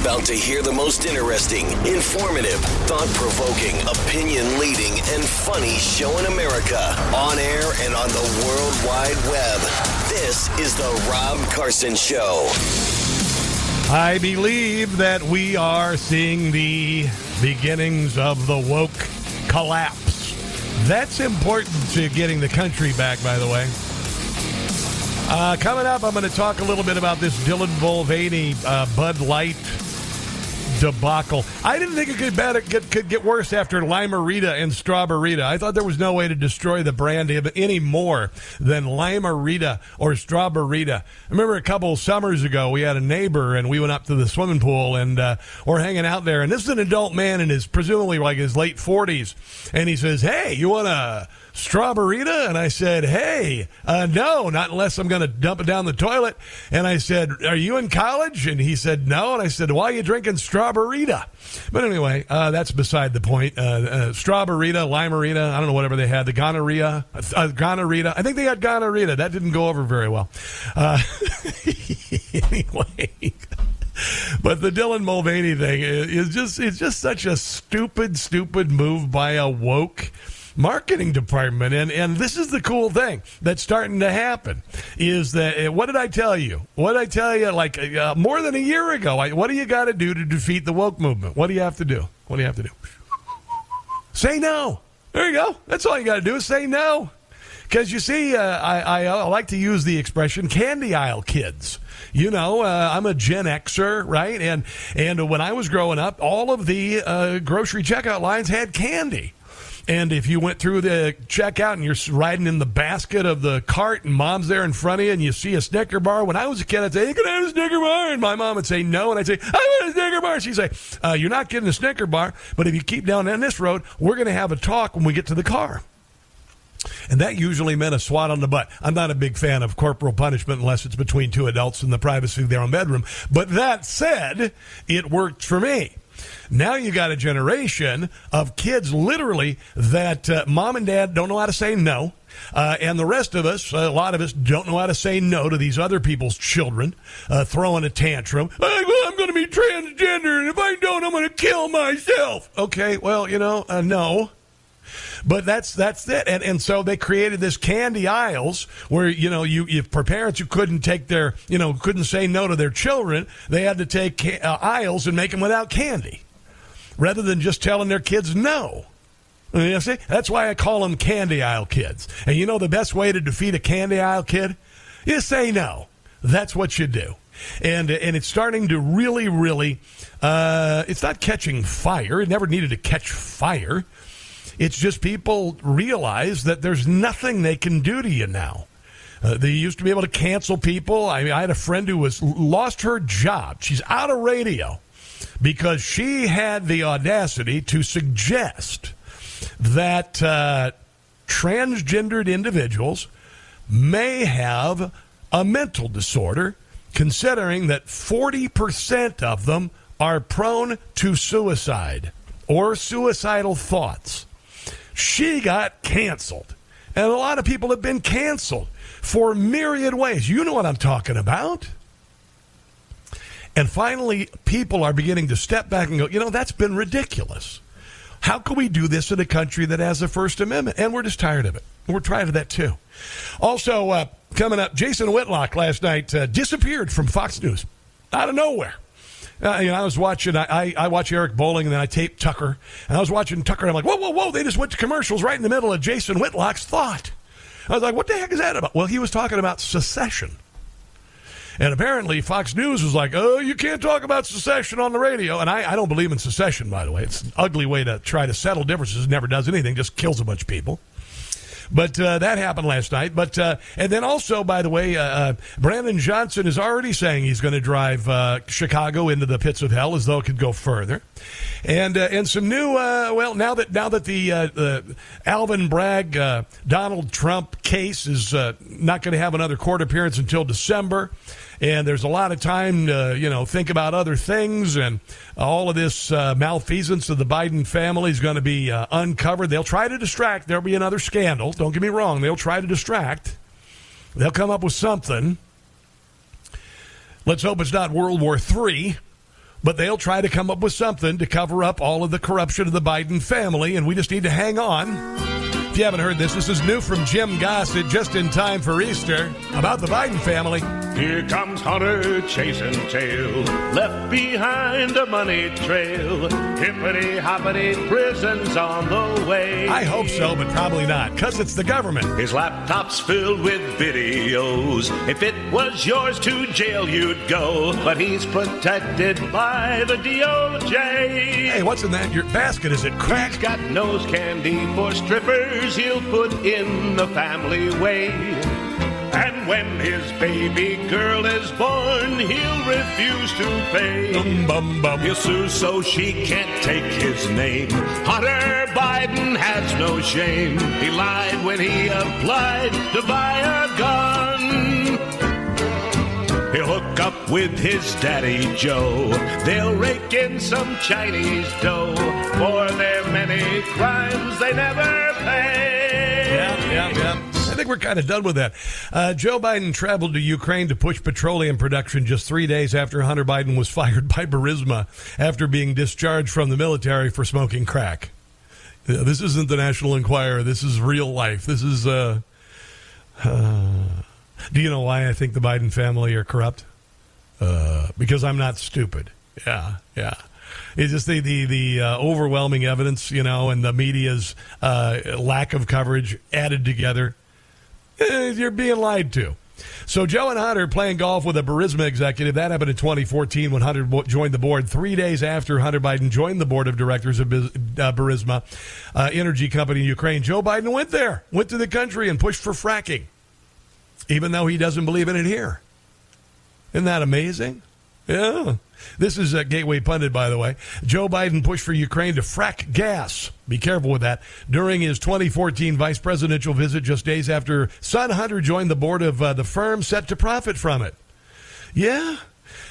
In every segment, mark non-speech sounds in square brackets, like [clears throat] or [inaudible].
About to hear the most interesting, informative, thought provoking, opinion leading, and funny show in America on air and on the World Wide Web. This is The Rob Carson Show. I believe that we are seeing the beginnings of the woke collapse. That's important to getting the country back, by the way. Uh, coming up, I'm going to talk a little bit about this Dylan Mulvaney uh, Bud Light debacle. I didn't think it could, better, get, could get worse after Lime-A-Rita and Strawberry-Rita. I thought there was no way to destroy the brand any more than Lime-A-Rita or Strawberry-Rita. I remember a couple summers ago, we had a neighbor and we went up to the swimming pool and uh, we're hanging out there. And this is an adult man in his presumably like his late 40s. And he says, Hey, you want to Strawberita? And I said, Hey, uh, no, not unless I'm going to dump it down the toilet. And I said, Are you in college? And he said, No. And I said, Why are you drinking Strawberita? But anyway, uh, that's beside the point. Uh, uh, Strawberita, Lime-A-Rita, I don't know, whatever they had, the gonorrhea, uh, gonorrhea. I think they had gonorrhea. That didn't go over very well. Uh, [laughs] anyway. but the Dylan Mulvaney thing is just it's just such a stupid, stupid move by a woke marketing department. And, and this is the cool thing that's starting to happen is that, eh, what did I tell you? What did I tell you like uh, more than a year ago? I, what do you got to do to defeat the woke movement? What do you have to do? What do you have to do? Say no. There you go. That's all you got to do is say no. Because you see, uh, I, I, I, like to use the expression candy aisle kids. You know, uh, I'm a Gen Xer, right? And and when I was growing up, all of the uh, grocery checkout lines had candy. And if you went through the checkout and you're riding in the basket of the cart and mom's there in front of you and you see a Snicker bar, when I was a kid, I'd say, You can have a Snicker bar. And my mom would say, No. And I'd say, I want a Snicker bar. She'd say, uh, You're not getting a Snicker bar, but if you keep down down this road, we're going to have a talk when we get to the car. And that usually meant a swat on the butt. I'm not a big fan of corporal punishment unless it's between two adults in the privacy of their own bedroom. But that said, it worked for me. Now you got a generation of kids literally that uh, mom and dad don't know how to say no. Uh, and the rest of us, a lot of us, don't know how to say no to these other people's children uh, throwing a tantrum. I'm going to be transgender, and if I don't, I'm going to kill myself. Okay, well, you know, uh, no. But that's that's it, and and so they created this candy aisles where you know you if parents who couldn't take their you know couldn't say no to their children, they had to take uh, aisles and make them without candy rather than just telling their kids no. You see? That's why I call them candy aisle kids. And you know the best way to defeat a candy aisle kid? You say no. That's what you do. And, and it's starting to really, really, uh, it's not catching fire. It never needed to catch fire. It's just people realize that there's nothing they can do to you now. Uh, they used to be able to cancel people. I, mean, I had a friend who was lost her job. She's out of radio because she had the audacity to suggest that uh, transgendered individuals may have a mental disorder, considering that 40% of them are prone to suicide or suicidal thoughts. She got canceled. And a lot of people have been canceled for myriad ways. You know what I'm talking about. And finally, people are beginning to step back and go, you know, that's been ridiculous. How can we do this in a country that has a First Amendment? And we're just tired of it. We're tired of that too. Also, uh, coming up, Jason Whitlock last night uh, disappeared from Fox News out of nowhere. Uh, you know, I was watching, I, I, I, watch Eric Bolling and then I tape Tucker. And I was watching Tucker and I'm like, whoa, whoa, whoa, they just went to commercials right in the middle of Jason Whitlock's thought. I was like, what the heck is that about? Well, he was talking about secession. And apparently, Fox News was like, oh, you can't talk about secession on the radio. And I, I don't believe in secession, by the way. It's an ugly way to try to settle differences. It never does anything, just kills a bunch of people. But uh, that happened last night. But uh, and then also, by the way, uh, uh Brandon Johnson is already saying he's going to drive uh, Chicago into the pits of hell, as though it could go further. And uh, and some new well now that now that the the Alvin Bragg Donald Trump case is not going to have another court appearance until December and there's a lot of time to you know think about other things and all of this uh, malfeasance of the Biden family is going to be uh, uncovered. They'll try to distract. There'll be another scandal. Don't get me wrong. They'll try to distract. They'll come up with something. Let's hope it's not World War III, but they'll try to come up with something to cover up all of the corruption of the Biden family, and we just need to hang on. If you haven't heard this, this is new from Jim Gossett just in time for Easter about the Biden family. Here comes Hunter chasing tail, left behind a money trail. Hippity hoppity, prison's on the way. I hope so, but probably not, because it's the government. His laptop's filled with videos. If it was yours to jail, you'd go. But he's protected by the DOJ. Hey, what's in that? Your basket? Is it crack? He's got nose candy for strippers he'll put in the family way. And when his baby girl is born, he'll refuse to pay. Bum, bum, bum. He'll sue so she can't take his name. Hunter Biden has no shame. He lied when he applied to buy a gun. He'll hook up with his daddy Joe. They'll rake in some Chinese dough for their many crimes they never pay. Yeah, yeah, yeah. I think we're kind of done with that. Uh, Joe Biden traveled to Ukraine to push petroleum production just three days after Hunter Biden was [laughs] fired by Burisma after being discharged from the military for smoking crack. This isn't the National Enquirer. This is real life. This is. Uh, uh, do you know why I think the Biden family are corrupt? Uh, because I'm not stupid. Yeah, yeah. It's just the the, the uh, overwhelming evidence, you know, and the media's uh, lack of coverage added together. You're being lied to. So Joe and Hunter playing golf with a Burisma executive. That happened in 2014 when Hunter joined the board. Three days after Hunter Biden joined the board of directors of uh, Burisma, uh, energy company in Ukraine, Joe Biden went there, went to the country and pushed for fracking even though he doesn't believe in it here. Isn't that amazing? Yeah. This is a Gateway Pundit, by the way. Joe Biden pushed for Ukraine to frack gas. Be careful with that. During his 2014 vice presidential visit, just days after son Hunter joined the board of uh, the firm set to profit from it. Yeah,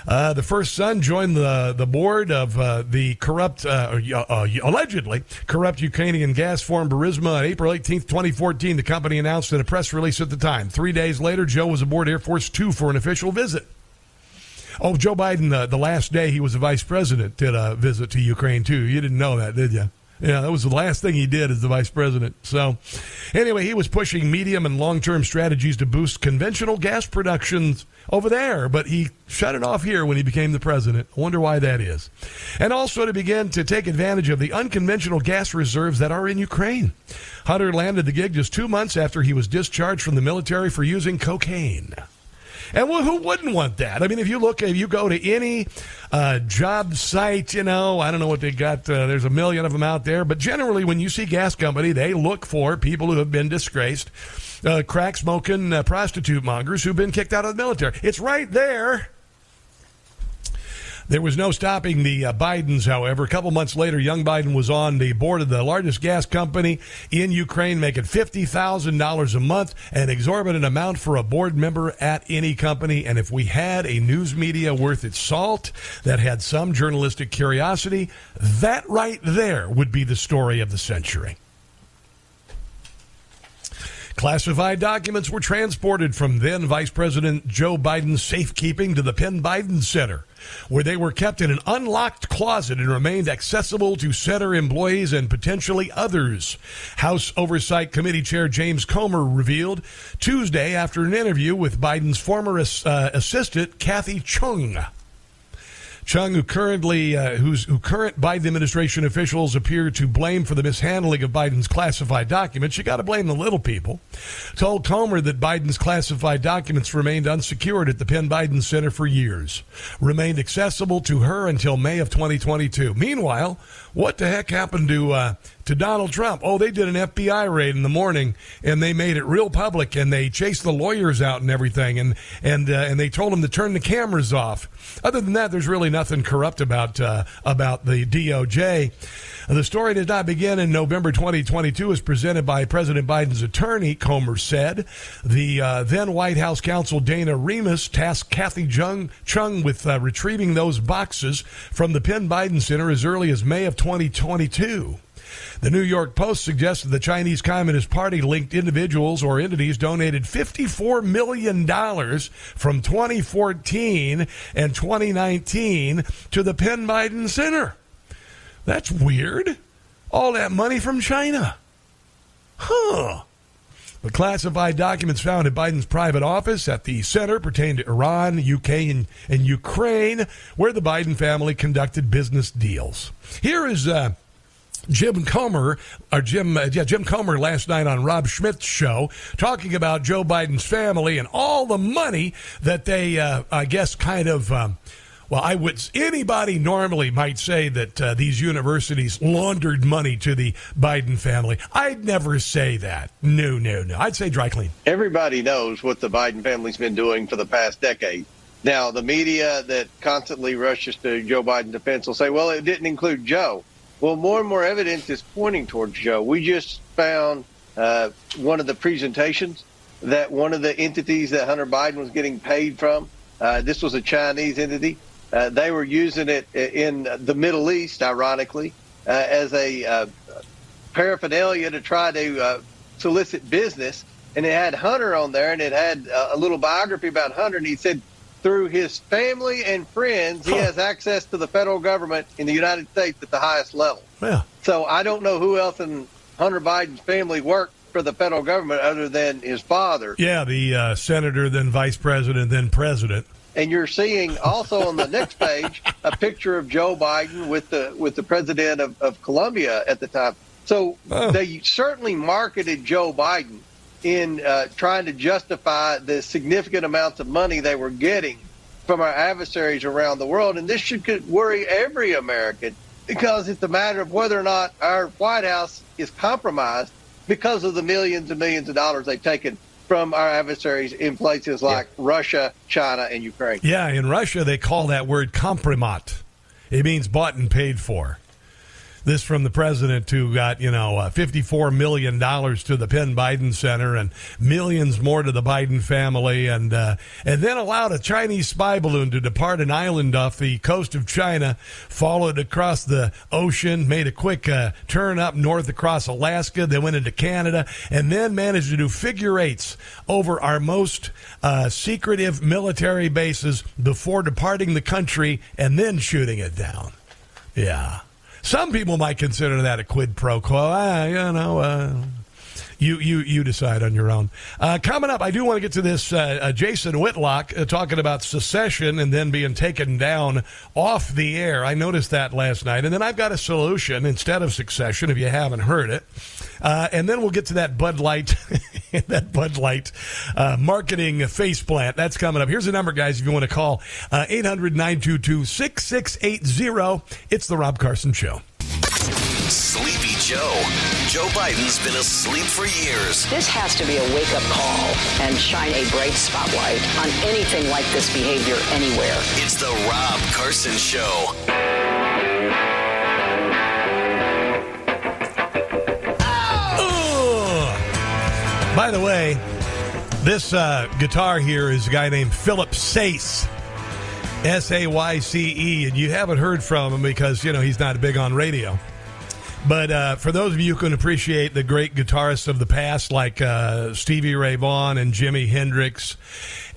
uh, the first son joined the, the board of uh, the corrupt, uh, uh allegedly corrupt Ukrainian gas firm Burisma on April 18, 2014. The company announced in a press release at the time. Three days later, Joe was aboard Air Force Two for an official visit. Oh, Joe Biden, uh, the last day he was a vice president, did a visit to Ukraine, too. You didn't know that, did you? Yeah, that was the last thing he did as the vice president. So, anyway, he was pushing medium and long term strategies to boost conventional gas productions over there, but he shut it off here when he became the president. I wonder why that is. And also to begin to take advantage of the unconventional gas reserves that are in Ukraine. Hunter landed the gig just two months after he was discharged from the military for using cocaine. And who wouldn't want that? I mean, if you look, if you go to any uh, job site, you know, I don't know what they got. Uh, there's a million of them out there, but generally, when you see gas company, they look for people who have been disgraced, uh, crack smoking uh, prostitute mongers who've been kicked out of the military. It's right there. There was no stopping the uh, Bidens, however. A couple months later, young Biden was on the board of the largest gas company in Ukraine, making $50,000 a month, an exorbitant amount for a board member at any company. And if we had a news media worth its salt that had some journalistic curiosity, that right there would be the story of the century. Classified documents were transported from then Vice President Joe Biden's safekeeping to the Penn Biden Center where they were kept in an unlocked closet and remained accessible to center employees and potentially others. House Oversight Committee Chair James Comer revealed Tuesday after an interview with Biden's former uh, assistant, Kathy Chung. Chung, who currently uh, who current Biden administration officials appear to blame for the mishandling of Biden's classified documents, you got to blame the little people. Told Comer that Biden's classified documents remained unsecured at the Penn Biden Center for years, remained accessible to her until May of 2022. Meanwhile, what the heck happened to uh, to Donald Trump. Oh, they did an FBI raid in the morning and they made it real public and they chased the lawyers out and everything and and uh, and they told them to turn the cameras off. Other than that, there's really nothing corrupt about uh, about the DOJ. The story did not begin in November 2022, as presented by President Biden's attorney, Comer said. The uh, then White House counsel Dana Remus tasked Kathy Chung, Chung with uh, retrieving those boxes from the Penn Biden Center as early as May of 2022. The New York Post suggested the Chinese Communist Party linked individuals or entities donated $54 million from 2014 and 2019 to the Penn Biden Center. That's weird. All that money from China. Huh. The classified documents found at Biden's private office at the center pertain to Iran, UK, and, and Ukraine, where the Biden family conducted business deals. Here is uh, Jim Comer, or Jim, uh, yeah, Jim Comer last night on Rob Schmitt's show, talking about Joe Biden's family and all the money that they, uh, I guess, kind of. Um, well, I would. Anybody normally might say that uh, these universities laundered money to the Biden family. I'd never say that. No, no, no. I'd say dry clean. Everybody knows what the Biden family's been doing for the past decade. Now, the media that constantly rushes to Joe Biden's defense will say, "Well, it didn't include Joe." Well, more and more evidence is pointing towards Joe. We just found uh, one of the presentations that one of the entities that Hunter Biden was getting paid from. Uh, this was a Chinese entity uh, they were using it in the Middle East, ironically, uh, as a uh, paraphernalia to try to uh, solicit business. And it had Hunter on there, and it had a little biography about Hunter. And he said, through his family and friends, he has access to the federal government in the United States at the highest level. Yeah. So I don't know who else in Hunter Biden's family worked for the federal government other than his father. Yeah, the uh, senator, then vice president, then president and you're seeing also on the next page a picture of Joe Biden with the with the president of, of Colombia at the time. So oh. they certainly marketed Joe Biden in uh, trying to justify the significant amounts of money they were getting from our adversaries around the world, and this should worry every American because it's a matter of whether or not our White House is compromised because of the millions and millions of dollars they've taken from our adversaries in places like yeah. Russia, China, and Ukraine. Yeah, in Russia, they call that word kompromat. It means bought and paid for. This from the president who got, you know, uh, $54 million to the Penn Biden Center and millions more to the Biden family, and, uh, and then allowed a Chinese spy balloon to depart an island off the coast of China, followed across the ocean, made a quick uh, turn up north across Alaska, then went into Canada, and then managed to do figure eights over our most uh, secretive military bases before departing the country and then shooting it down. Yeah. Some people might consider that a quid pro quo. Ah, you know, uh, you you you decide on your own. Uh, coming up, I do want to get to this uh, uh, Jason Whitlock uh, talking about secession and then being taken down off the air. I noticed that last night, and then I've got a solution instead of secession. If you haven't heard it, uh, and then we'll get to that Bud Light, [laughs] that Bud Light uh, marketing faceplant. That's coming up. Here's the number, guys. If you want to call 800 922 6680. It's the Rob Carson Show. Sleepy Joe. Joe Biden's been asleep for years. This has to be a wake up call and shine a bright spotlight on anything like this behavior anywhere. It's the Rob Carson Show. By the way, this uh, guitar here is a guy named Philip Sayce. S A Y C E, and you haven't heard from him because, you know, he's not big on radio. But uh, for those of you who can appreciate the great guitarists of the past, like uh, Stevie Ray Vaughan and Jimi Hendrix,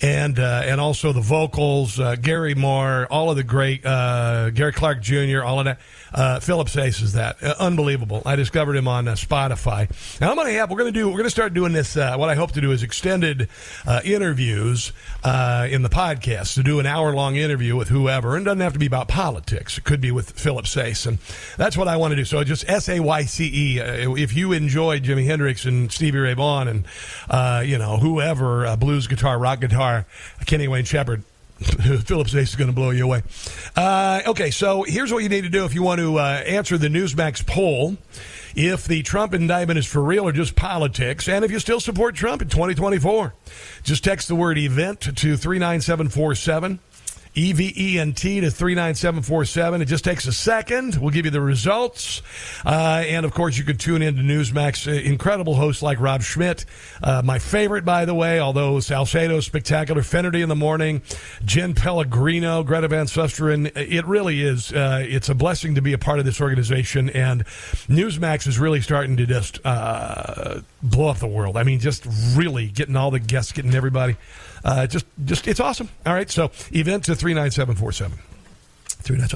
and uh, and also the vocals, uh, Gary Moore, all of the great uh, Gary Clark Jr., all of that. Uh, Philip Sayce is that uh, unbelievable. I discovered him on uh, Spotify. Now I'm going to have we're going to do we're going to start doing this. what I hope to do is extended interviews in the podcast to do an hour long interview with whoever, and it doesn't have to be about politics. It could be with Philip Sayce, and that's what I want to do. So just S A Y C E. If you enjoyed Jimi Hendrix and Stevie Ray Vaughan and you know whoever blues guitar, rock guitar, Kenny Wayne Shepherd. [laughs] Philip Sayce is going to blow you away. Uh, okay, so here's what you need to do if you want to uh, answer the Newsmax poll. if the Trump indictment is for real or just politics, and if you still support Trump in 2024. Just text the word event to 39747. EVENT to 39747. It just takes a second. We'll give you the results. Uh, and of course, you can tune in to Newsmax. Uh, incredible hosts like Rob Schmitt, Uh, my favorite, by the way, although Salcedo spectacular. Finnerty in the morning. Jen Pellegrino, Greta Van Susteren. It really is. Uh, it's a blessing to be a part of this organization. And Newsmax is really starting to just uh, blow up the world. I mean, just really getting all the guests, getting everybody. Uh, just, just it's awesome. All right, so event to three nine seven four seven.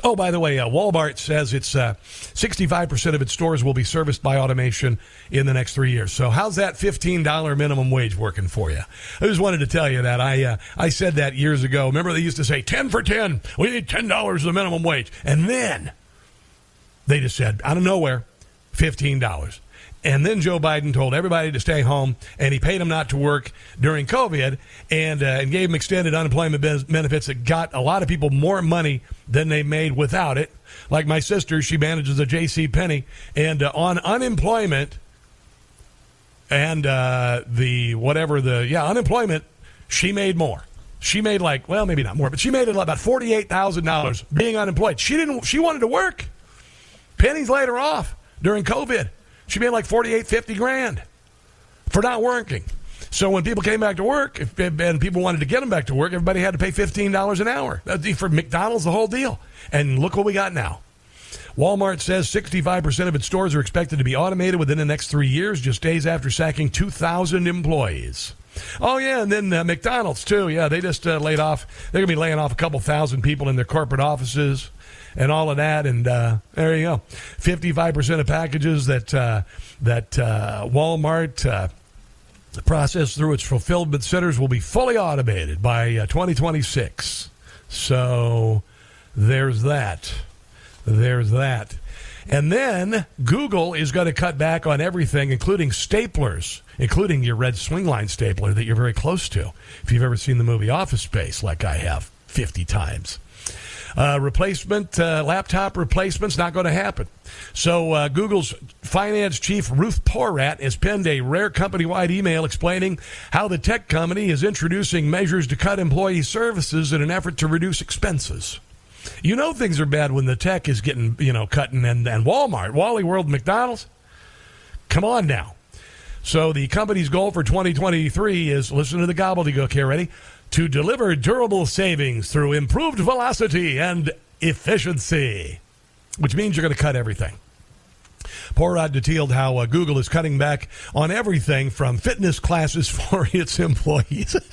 Oh, by the way, uh, Walmart says it's uh, 65% of its stores will be serviced by automation in the next three years. So, how's that $15 minimum wage working for you? I just wanted to tell you that. I uh, I said that years ago. Remember, they used to say 10 for 10. We need $10 as the minimum wage. And then they just said, out of nowhere, $15. And then Joe Biden told everybody to stay home, and he paid them not to work during COVID, and, uh, and gave them extended unemployment benefits that got a lot of people more money than they made without it. Like my sister, she manages a J.C. Penney, and uh, on unemployment and uh, the whatever the yeah unemployment, she made more. She made like well maybe not more, but she made about forty eight thousand dollars being unemployed. She didn't. She wanted to work. Penney's later off during COVID. She made like 48, 50 grand for not working. So when people came back to work, if, and people wanted to get them back to work, everybody had to pay $15 an hour. For McDonald's, the whole deal. And look what we got now. Walmart says 65% of its stores are expected to be automated within the next three years, just days after sacking 2,000 employees. Oh, yeah, and then uh, McDonald's, too. Yeah, they just uh, laid off, they're going to be laying off a couple thousand people in their corporate offices and all of that. And uh, there you go. 55% of packages that, uh, that uh, Walmart uh, process through its fulfillment centers will be fully automated by uh, 2026. So there's that. There's that. And then Google is going to cut back on everything, including staplers, including your red swingline stapler that you're very close to. If you've ever seen the movie Office Space, like I have 50 times. Uh, replacement, uh, laptop replacement's not going to happen. So, uh, Google's finance chief, Ruth Porat, has penned a rare company wide email explaining how the tech company is introducing measures to cut employee services in an effort to reduce expenses. You know things are bad when the tech is getting, you know, cutting and, and Walmart, Wally World, McDonald's. Come on now. So the company's goal for 2023 is listen to the gobbledygook here, ready? To deliver durable savings through improved velocity and efficiency, which means you're going to cut everything. Porat detailed how uh, Google is cutting back on everything from fitness classes [laughs] for its employees. [laughs]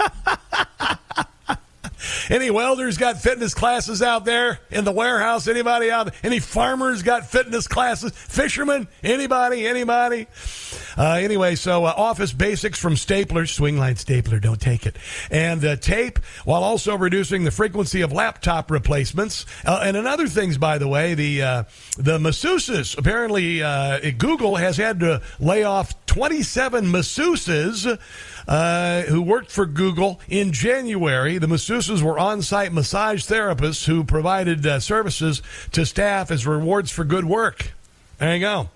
Any welders got fitness classes out there in the warehouse? Anybody out there? Any farmers got fitness classes? Fishermen? Anybody? Anybody? Uh, anyway, so uh, office basics from staplers, swingline stapler, don't take it, and uh, tape, while also reducing the frequency of laptop replacements. Uh, and another things, by the way, the uh, the masseuses. Apparently, uh, Google has had to lay off 27 masseuses uh, who worked for Google in January. The masseuses were on site massage therapists who provided uh, services to staff as rewards for good work. There you go.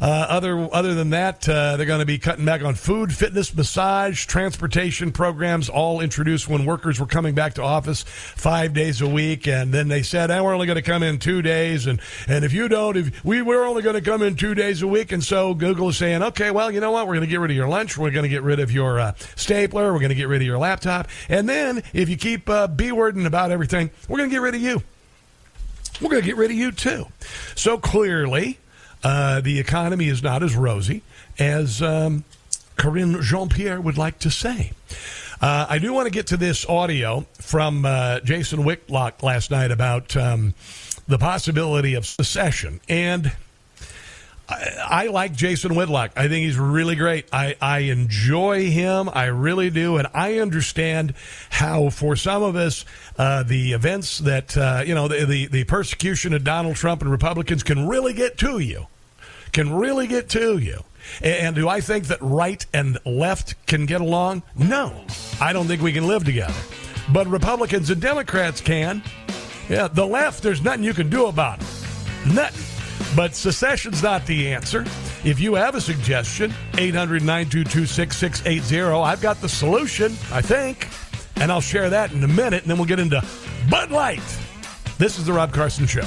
Uh, other other than that, uh, they're going to be cutting back on food, fitness, massage, transportation programs, all introduced when workers were coming back to office five days a week. And then they said, "And we're only going to come in two days." And and if you don't, if we we're only going to come in two days a week, and so Google is saying, "Okay, well, you know what? We're going to get rid of your lunch. We're going to get rid of your uh, stapler. We're going to get rid of your laptop. And then if you keep uh, b wording about everything, we're going to get rid of you." We're going to get rid of you too. So clearly, uh, the economy is not as rosy as um, Karine Jean Pierre would like to say. Uh, I do want to get to this audio from uh, Jason Whitlock last night about um, the possibility of secession. And I, I, like Jason Whitlock. I think he's really great. I, I enjoy him. I really do. And I understand how, for some of us, uh, the events that, uh, you know, the, the, the persecution of Donald Trump and Republicans can really get to you, can really get to you. And do I think that right and left can get along? No. I don't think we can live together. But Republicans and Democrats can. Yeah, the left, there's nothing you can do about it. Nothing. But secession's not the answer. If you have a suggestion, 800 922 6680. I've got the solution, I think, and I'll share that in a minute, and then we'll get into Bud Light. This is The Rob Carson Show.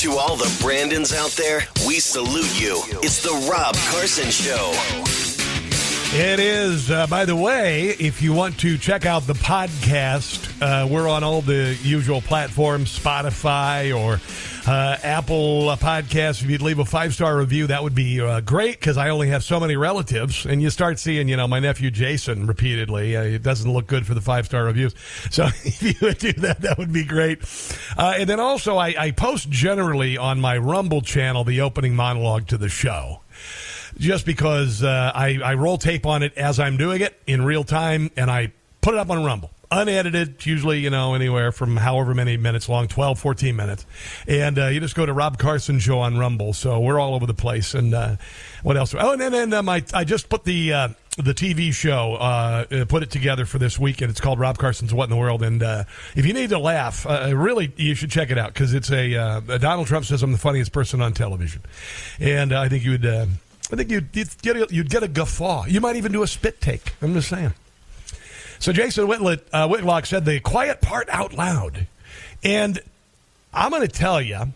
To all the Brandons out there, we salute you. It's the Rob Carson Show. It is. Uh, by the way, if you want to check out the podcast, uh, we're on all the usual platforms Spotify or uh, Apple Podcasts. If you'd leave a five star review, that would be uh, great because I only have so many relatives. And you start seeing, you know, my nephew Jason repeatedly. Uh, it doesn't look good for the five star reviews. [laughs] So [laughs] if you would do that, that would be great. Uh, and then also, I, I post generally on my Rumble channel the opening monologue to the show just because uh, I, I roll tape on it as I'm doing it in real time, and I put it up on Rumble. Unedited, usually, you know, anywhere from however many minutes long, 12, 14 minutes. And uh, you just go to Rob Carson Show on Rumble. So we're all over the place. And uh, what else? Oh, and then um, I, I just put the uh, the TV show, uh, put it together for this week, and it's called Rob Carson's What in the World. And uh, if you need to laugh, uh, really, you should check it out because it's a uh, Donald Trump says I'm the funniest person on television, and I think you would. Uh, I think you'd, you'd, get a, you'd get a guffaw. You might even do a spit take. I'm just saying. So Jason uh, Whitlock said the quiet part out loud. And I'm going to tell you,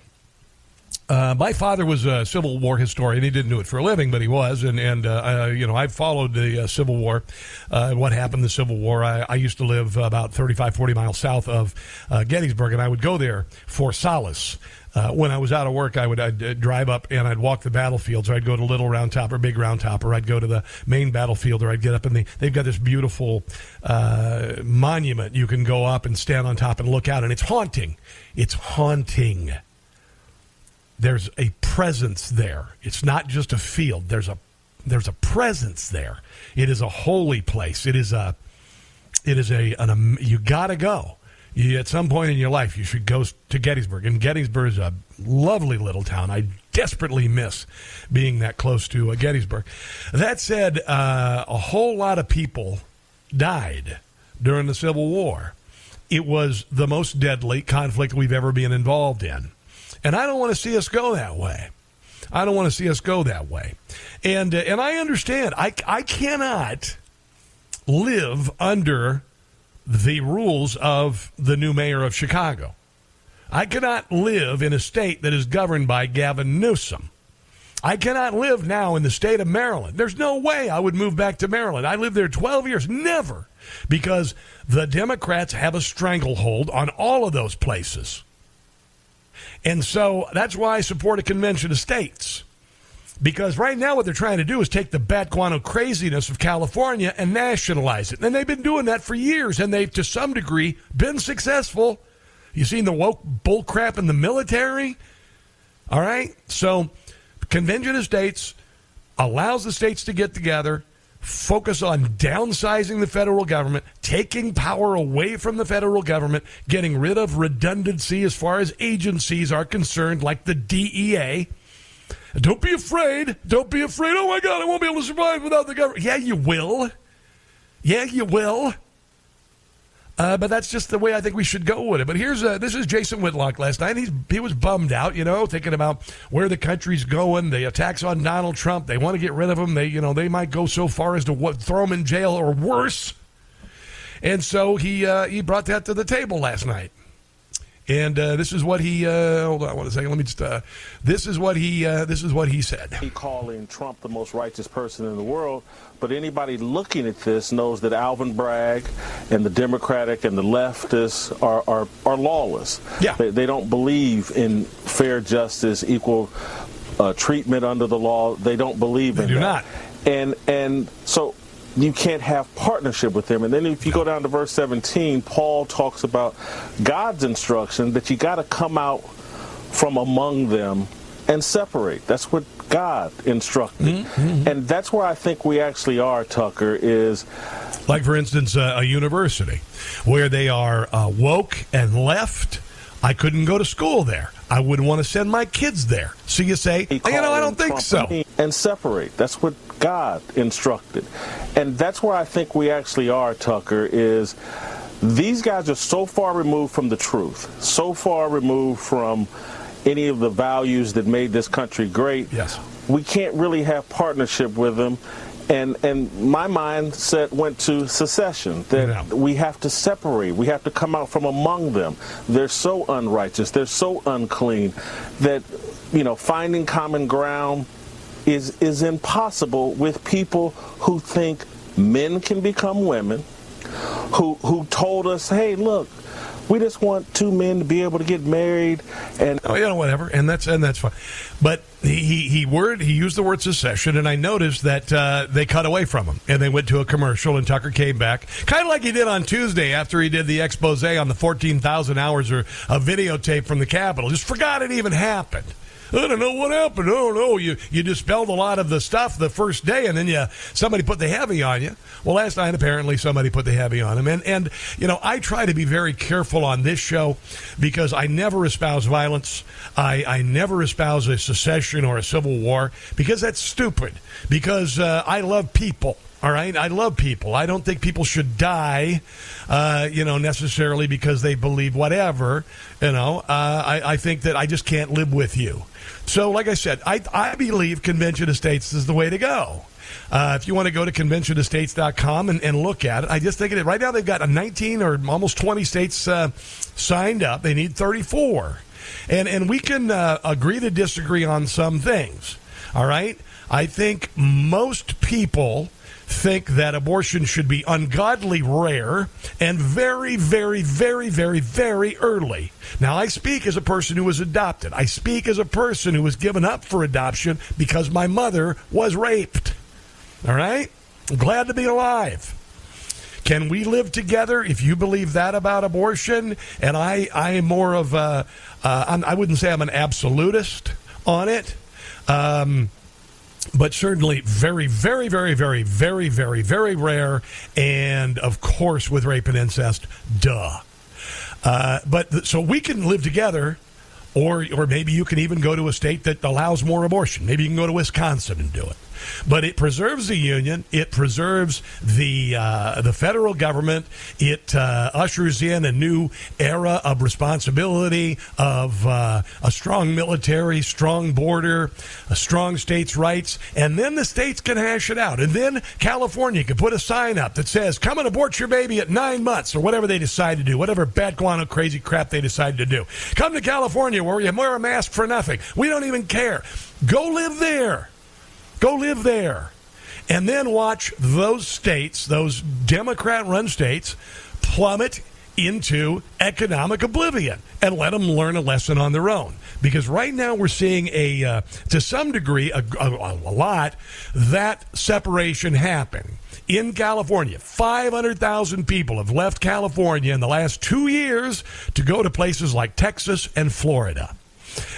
uh, my father was a Civil War historian. He didn't do it for a living, but he was. And, and uh, you know, I followed the uh, Civil War, uh, what happened in the Civil War. I, I, used to live about 35, 40 miles south of uh, Gettysburg, and I would go there for solace. Uh, when I was out of work, I would I'd, uh, drive up and I'd walk the battlefields. Or I'd go to Little Round Top or Big Round Top, or I'd go to the main battlefield, or I'd get up and they, they've got this beautiful uh, monument you can go up and stand on top and look out, and it's haunting. It's haunting. There's a presence there. It's not just a field. There's a there's a presence there. It is a holy place. It is a it is a an, you got to go you, at some point in your life, you should go to Gettysburg. And Gettysburg is a lovely little town. I desperately miss being that close to uh, Gettysburg. That said, uh, a whole lot of people died during the Civil War. It was the most deadly conflict we've ever been involved in. And I don't want to see us go that way. I don't want to see us go that way. And, uh, and I understand. I, I cannot live under the rules of the new mayor of Chicago. I cannot live in a state that is governed by Gavin Newsom. I cannot live now in the state of Maryland. There's no way I would move back to Maryland. I lived there 12 years. Never. Because the Democrats have a stranglehold on all of those places. And so that's why I support a convention of states. Because right now, what they're trying to do is take the bat guano craziness of California and nationalize it. And they've been doing that for years, and they've, to some degree, been successful. You've seen the woke bullcrap in the military? All right? So, Convention of States allows the states to get together, focus on downsizing the federal government, taking power away from the federal government, getting rid of redundancy as far as agencies are concerned, like the DEA don't be afraid. Don't be afraid. Oh my God, I won't be able to survive without the government. Yeah, you will. Yeah, you will. Uh, but that's just the way I think we should go with it. But here's uh, this is Jason Whitlock last night. He's he was bummed out, you know, thinking about where the country's going. The attacks on Donald Trump. They want to get rid of him. They you know they might go so far as to what, throw him in jail or worse. And so he uh, he brought that to the table last night. And uh, this is what he. Uh, hold on one second. Let me just. Uh, this is what he. Uh, this is what he said. He calling Trump the most righteous person in the world, but anybody looking at this knows that Alvin Bragg and the Democratic and the leftists are are, are lawless. Yeah. They, they don't believe in fair justice, equal uh, treatment under the law. They don't believe they in do that. not. And and so you can't have partnership with them. And then if you go down to verse 17, Paul talks about God's instruction that you got to come out from among them and separate. That's what God instructed. Mm-hmm. And that's where I think we actually are, Tucker, is. Like, for instance, uh, a university where they are uh, woke and left. I couldn't go to school there. I wouldn't want to send my kids there. So you say, you know, I don't think so. And separate. That's what God instructed. And that's where I think we actually are, Tucker, is these guys are so far removed from the truth, so far removed from any of the values that made this country great. Yes. We can't really have partnership with them. And and my mindset went to secession that Yeah. we have to separate. We have to come out from among them. They're so unrighteous. They're so unclean that you know finding common ground is is impossible with people who think men can become women. Who who told us, hey, look, we just want two men to be able to get married and Oh, you know, whatever, and that's and that's fine. But he he, word he used the word secession, and I noticed that uh, they cut away from him, and they went to a commercial, and Tucker came back, kind of like he did on Tuesday after he did the expose on the fourteen thousand hours or of videotape from the Capitol. Just forgot it even happened. I don't know what happened. Oh no, you you dispelled a lot of the stuff the first day, and then you somebody put the heavy on you. Well, last night apparently somebody put the heavy on him, and and you know I try to be very careful on this show because I never espouse violence. I I never espouse a secession or a civil war because that's stupid. Because uh, I love people. All right, I love people. I don't think people should die, uh, you know, necessarily because they believe whatever. You know, uh, I, I think that I just can't live with you. So, like I said, I, I believe convention of states is the way to go. Uh, if you want to go to conventionofstates.com and, and look at it, I just think it right now they've got a 19 or almost 20 states uh, signed up. They need 34, and and we can uh, agree to disagree on some things. All right, I think most people think that abortion should be ungodly rare and very, very, very, very, very early. Now, I speak as a person who was adopted. I speak as a person who was given up for adoption because my mother was raped. All right? I'm glad to be alive. Can we live together if you believe that about abortion? And I, I am more of a, uh, I wouldn't say I'm an absolutist on it. Um, but certainly very, very, very, very, very, very, very rare. And of course, with rape and incest, duh. Uh, but th- so we can live together, or or maybe you can even go to a state that allows more abortion. Maybe you can go to Wisconsin and do it. But it preserves the union. It preserves the uh, the federal government. It uh, ushers in a new era of responsibility, of uh, a strong military, strong border, a strong states' rights, and then the states can hash it out. And then California can put a sign up that says, "Come and abort your baby at nine months," or whatever they decide to do, whatever bad guano crazy crap they decide to do. Come to California where you wear a mask for nothing. We don't even care. Go live there. Go live there. And then watch those states, those Democrat run states, plummet into economic oblivion and let them learn a lesson on their own. Because right now we're seeing a, uh, to some degree, a, a, a lot, that separation happen. In California, 500,000 people have left California in the last two years to go to places like Texas and Florida.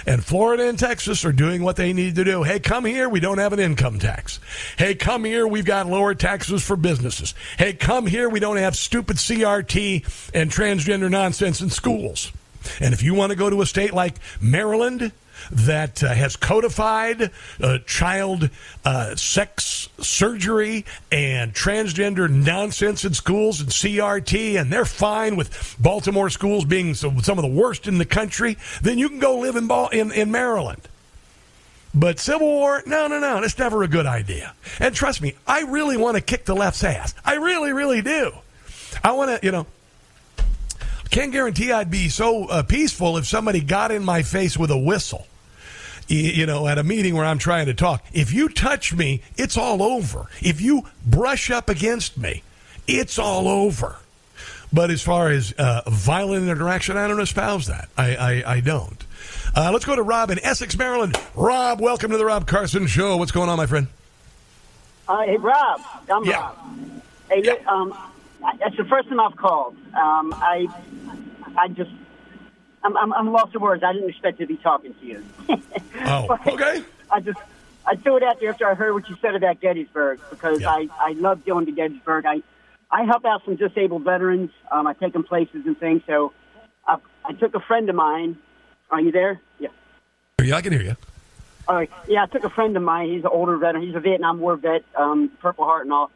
And Florida and Texas are doing what they need to do. Hey, come here. We don't have an income tax. Hey, come here. We've got lower taxes for businesses. Hey, come here. We don't have stupid CRT and transgender nonsense in schools. And if you want to go to a state like Maryland, that uh, has codified uh, child uh, sex surgery and transgender nonsense in schools and CRT, and they're fine with Baltimore schools being some, some of the worst in the country, then you can go live in, Bal- in, in Maryland. But Civil War, no, no, no, that's never a good idea. And trust me, I really want to kick the left's ass. I really, really do. I want to, you know, can't guarantee I'd be so uh, peaceful if somebody got in my face with a whistle. You know, at a meeting where I'm trying to talk. If you touch me, it's all over. If you brush up against me, it's all over. But as far as uh, violent interaction, I don't espouse that. I, I, I don't. Uh, let's go to Rob in Essex, Maryland. Rob, welcome to the Rob Carson Show. What's going on, my friend? Uh, hey, Rob. I'm Yeah. Rob. Hey, Yeah. um, that's the first time I've called. Um, I, I just, I'm, I'm, I'm lost for words. I didn't expect to be talking to you. [laughs] Oh, okay. I just, I threw it out there after I heard what you said about Gettysburg because Yeah. I, I love going to Gettysburg. I, I help out some disabled veterans. Um, I take them places and things. So, I, I took a friend of mine. Are you there? Yeah. Yeah, I can hear you. All right. Yeah, I took a friend of mine. He's an older veteran. He's a Vietnam War vet, um, Purple Heart and all.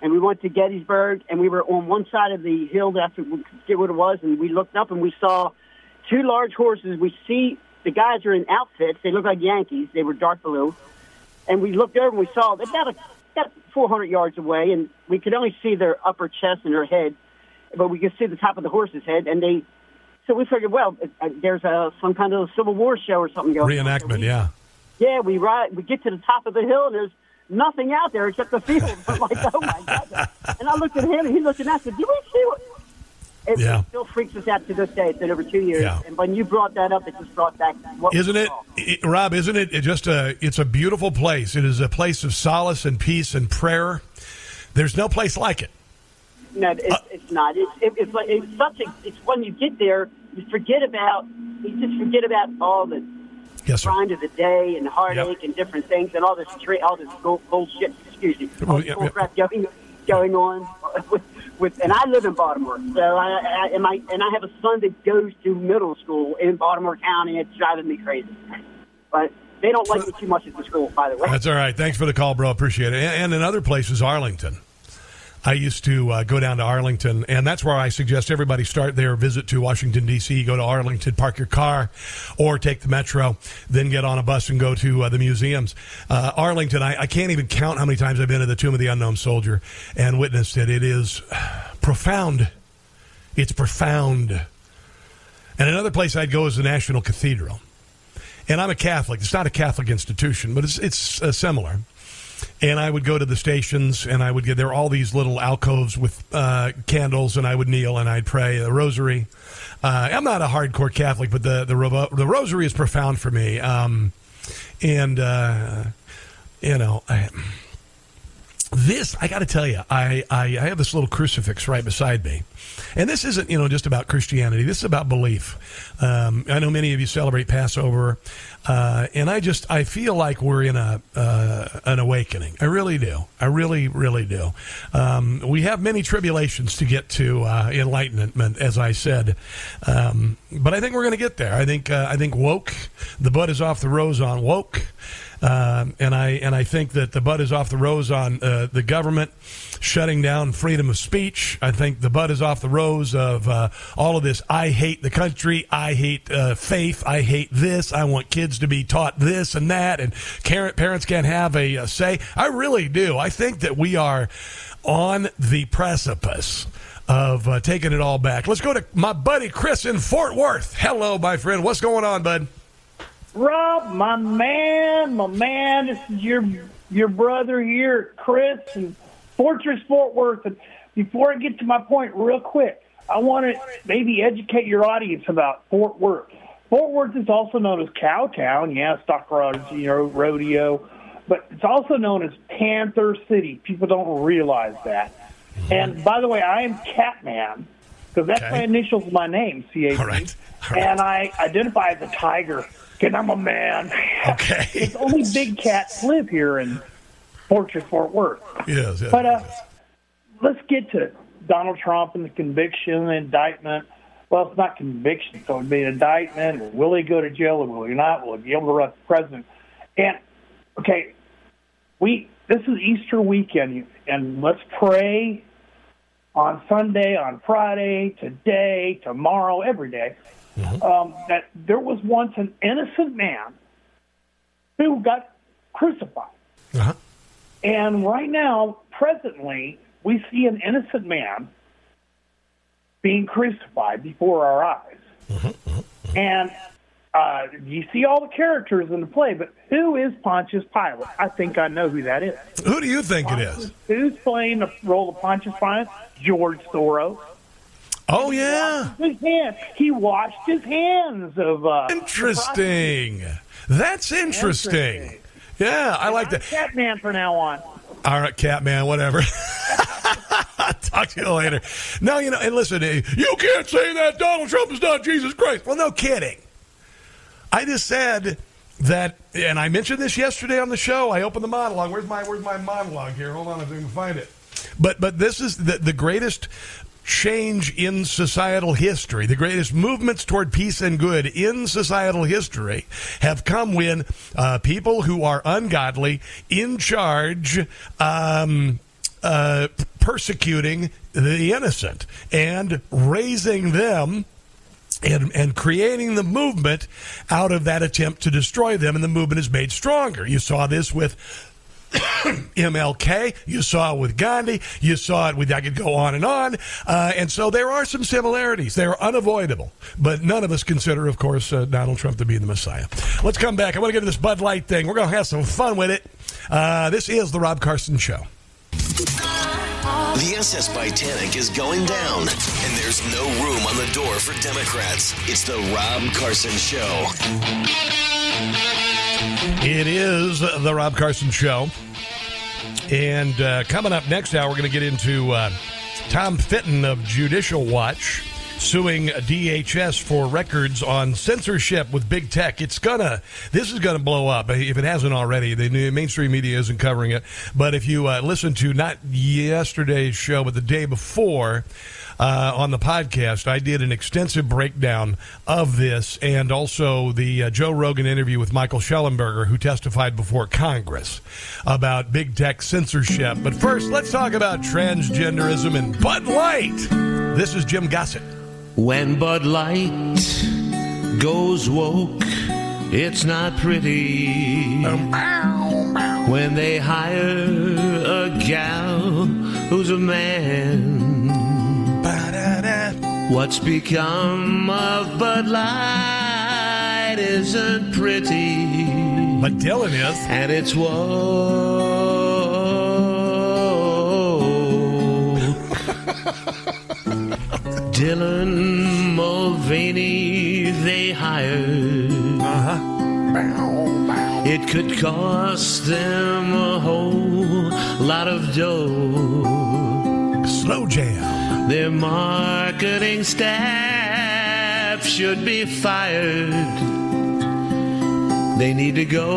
and we went to Gettysburg, and we were on one side of the hill after we could get what it was, and we looked up and we saw two large horses. We see the guys are in outfits; they look like Yankees. They were dark blue, and we looked over and we saw about a about 400 yards away, and we could only see their upper chest and their head, but we could see the top of the horse's head, and they. So we figured, well, uh, there's a some kind of Civil War show or something going. on. Reenactment, yeah. yeah, we ride. We get to the top of the hill, and there's nothing out there except the field. [laughs] I'm like, oh my god! And I looked at him, and he looked at me. I said, "Do we see what?" It, Yeah. it still freaks us out to this day. It's been over two years, Yeah. and when you brought that up, it just brought back what Isn't it, it- Rob? Isn't it just a? It's a beautiful place. It is a place of solace and peace and prayer. There's no place like it. No, it's, Uh, it's not. It's, it, it's like it's such a. It's when you get there, you forget about. You just forget about all the Yes, sir. grind of the day and heartache and different things and all this tra- all this bull- bullshit. Excuse me, all Well, yeah, bull yeah. crap going going on [laughs] with with. And I live in Baltimore, so I, I and my and I have a son that goes to middle school in Baltimore County. It's driving me crazy, but they don't like me too much at the school, by the way. That's all right. Thanks for the call, bro. Appreciate it. And, and in other places, Arlington. I used to uh, go down to Arlington, and that's where I suggest everybody start their visit to Washington, D.C. Go to Arlington, park your car, or take the metro, then get on a bus and go to uh, the museums. Uh, Arlington, I, I can't even count how many times I've been to the Tomb of the Unknown Soldier and witnessed it. It is profound. It's profound. And another place I'd go is the National Cathedral. And I'm a Catholic. It's not a Catholic institution, but it's it's uh, similar. And I would go to the stations, and I would get there were all these little alcoves with uh, candles, and I would kneel and I'd pray the rosary. Uh, I'm not a hardcore Catholic, but the the, the rosary is profound for me. Um, and uh, you know, I, this I got to tell you, I, I I have this little crucifix right beside me, and this isn't you know just about Christianity. This is about belief. Um, I know many of you celebrate Passover, uh, and I just I feel like we're in a uh, an awakening. I really do. I really really do. Um, we have many tribulations to get to uh, enlightenment, as I said, um, but I think we're to get there. I think uh, I think woke. The bud is off the rose on woke. Um, and I and I think that the butt is off the rose on uh, the government shutting down freedom of speech. I think the butt is off the rose of uh, all of this. I hate the country. I hate uh, faith. I hate this. I want kids to be taught this and that, and parents can't have a, uh say. I really do. I think that we are on the precipice of uh, taking it all back. Let's go to my buddy Chris in Fort Worth. Hello, my friend. What's going on, bud? Rob, my man, my man, this is your your brother here, Chris, and Fortress Fort Worth. And before I get to my point, real quick, I want to maybe educate your audience about Fort Worth. Fort Worth is also known as Cowtown, yeah, stock you know, rodeo, but it's also known as Panther City. People don't realize that. And by the way, I am Catman because that's Okay. my initials, of my name, C A T. All right. All right. And I identify as a tiger because I'm a man. Okay. [laughs] it's only big cats live here in Fortress, Fort Worth. Yes. yes. But uh, let's get to Donald Trump and the conviction, the indictment. Well, it's not conviction, so it'd be an indictment. Will he go to jail or will he not? Will he be able to run for president? And okay, we this is Easter weekend, and let's pray on Sunday, on Friday, today, tomorrow, every day, um, that there was once an innocent man who got crucified. Uh-huh. And right now, presently, we see an innocent man being crucified before our eyes. And uh, you see all the characters in the play, but who is Pontius Pilate? I think I know who that is. Who do you think it is? Who's playing the role of Pontius Pilate? George Soros. Oh yeah, His hand. He washed his hands of. Uh, interesting. That's interesting. Interesting. Yeah, I like that. Catman from now on. All right, Catman, whatever. [laughs] Talk to you later. No, you know, and listen, eh, you can't say that Donald Trump is not Jesus Christ. Well, no kidding. I just said that, and I mentioned this yesterday on the show. I opened the monologue. Where's my Where's my monologue here? Hold on, if I can find it. But but this is the, the greatest change in societal history, the greatest movements toward peace and good in societal history have come when uh, people who are ungodly, in charge, um, uh, persecuting the innocent and raising them and, and creating the movement out of that attempt to destroy them, and the movement is made stronger. You saw this with [coughs] MLK. You saw it with Gandhi. You saw it with, I could go on and on. Uh, and so there are some similarities. They are unavoidable. But none of us consider, of course, uh, Donald Trump to be the Messiah. Let's come back. I want to get to this Bud Light thing. We're going to have some fun with it. Uh, this is The Rob Carson Show. The SS Titanic is going down, and there's no room on the door for Democrats. It's the Rob Carson Show. It is the Rob Carson Show. And uh, coming up next hour, we're going to get into uh, Tom Fitton of Judicial Watch suing DHS for records on censorship with big tech. It's gonna, this is gonna blow up if it hasn't already. The mainstream media isn't covering it, but if you uh, listen to not yesterday's show, but the day before. Uh, on the podcast, I did an extensive breakdown of this and also the uh, Joe Rogan interview with Michael Shellenberger, who testified before Congress about big tech censorship. But first, let's talk about transgenderism and Bud Light. This is Jim Gossett. When Bud Light goes woke, it's not pretty. When they hire a gal who's a man, what's become of Bud Light isn't pretty. But Dylan is. And it's woke. [laughs] Dylan Mulvaney they hired. Uh-huh. It could cost them a whole lot of dough. Slow jam. Their marketing staff should be fired. They need to go.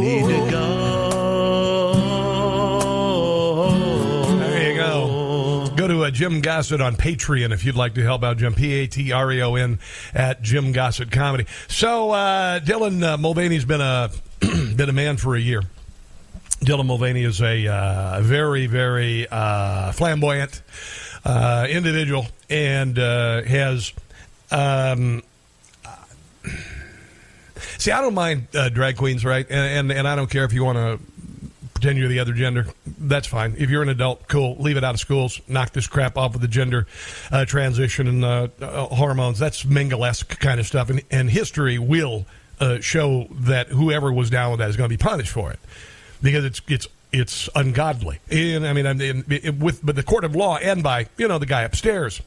Need to go. There you go. Go to uh, Jim Gossett on Patreon if you'd like to help out Jim. P A T R E O N at Jim Gossett Comedy. So uh, Dylan uh, Mulvaney's been a [clears throat] been a man for a year. Dylan Mulvaney is a uh, very very uh, flamboyant uh, individual and uh, has. Um, See, I don't mind uh, drag queens, right? And, and and I don't care if you want to pretend you're the other gender. That's fine. If you're an adult, cool. Leave it out of schools. Knock this crap off with the gender uh, transition and hormones. That's Mengele-esque kind of stuff. And, and history will show that whoever was down with that is going to be punished for it because it's it's it's ungodly. And I mean, I mean it, with but the court of law and by you know the guy upstairs.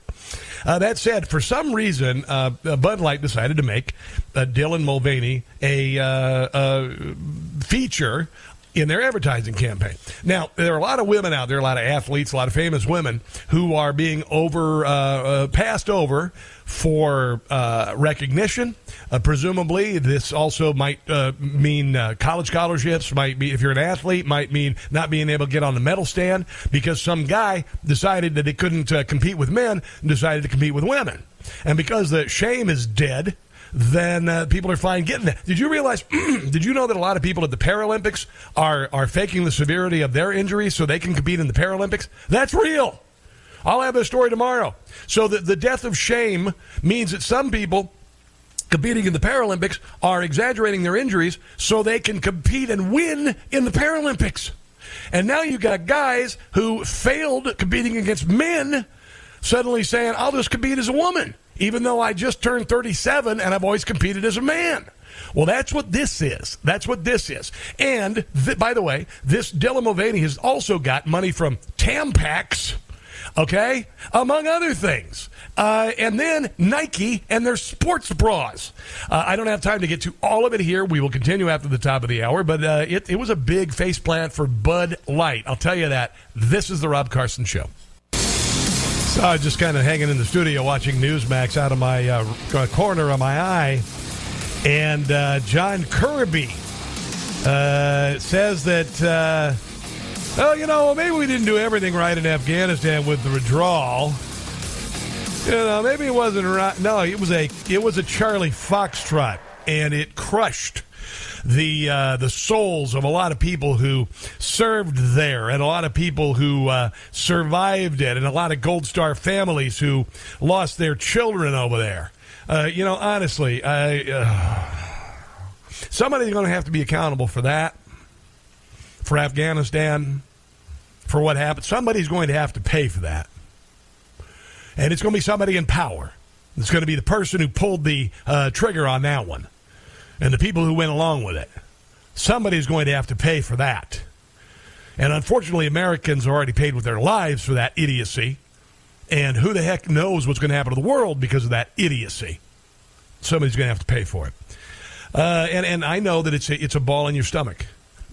Uh, that said, for some reason, uh, Bud Light decided to make uh, Dylan Mulvaney a, uh, a feature in their advertising campaign. Now, there are a lot of women out there, a lot of athletes, a lot of famous women who are being over uh, uh, passed over for uh, recognition. Uh, presumably, this also might uh, mean uh, college scholarships. Might be if you're an athlete, might mean not being able to get on the medal stand because some guy decided that he couldn't uh, compete with men and decided to compete with women. And because the shame is dead, then uh, people are fine getting that. Did you realize? [clears throat] did you know that a lot of people at the Paralympics are are faking the severity of their injuries so they can compete in the Paralympics? That's real. I'll have a story tomorrow. So the, the death of shame means that some people competing in the Paralympics are exaggerating their injuries so they can compete and win in the Paralympics. And now you got guys who failed competing against men suddenly saying, I'll just compete as a woman, even though I just turned 37 and I've always competed as a man. Well, that's what this is. That's what this is. And th- by the way, this Dylan Mulvaney has also got money from Tampax, okay, among other things. Uh, and then Nike and their sports bras. Uh, I don't have time to get to all of it here. We will continue after the top of the hour, but uh, it, it was a big faceplant for Bud Light. I'll tell you that. This is the Rob Carson Show. So I was just kind of hanging in the studio watching Newsmax out of my uh, corner of my eye, and uh, John Kirby uh, says that, uh, well, you know, maybe we didn't do everything right in Afghanistan with the withdrawal. You know, maybe it wasn't right. No, it was a it was a Charlie Foxtrot, and it crushed the uh, the souls of a lot of people who served there, and a lot of people who uh, survived it, and a lot of Gold Star families who lost their children over there. Uh, you know, honestly, I, uh, somebody's going to have to be accountable for that, for Afghanistan, for what happened. Somebody's going to have to pay for that, and it's going to be somebody in power. It's going to be the person who pulled the uh, trigger on that one and the people who went along with it. Somebody's going to have to pay for that. And unfortunately, Americans are already paid with their lives for that idiocy. And who the heck knows what's going to happen to the world because of that idiocy? Somebody's going to have to pay for it. Uh, and, and I know that it's a, it's a ball in your stomach.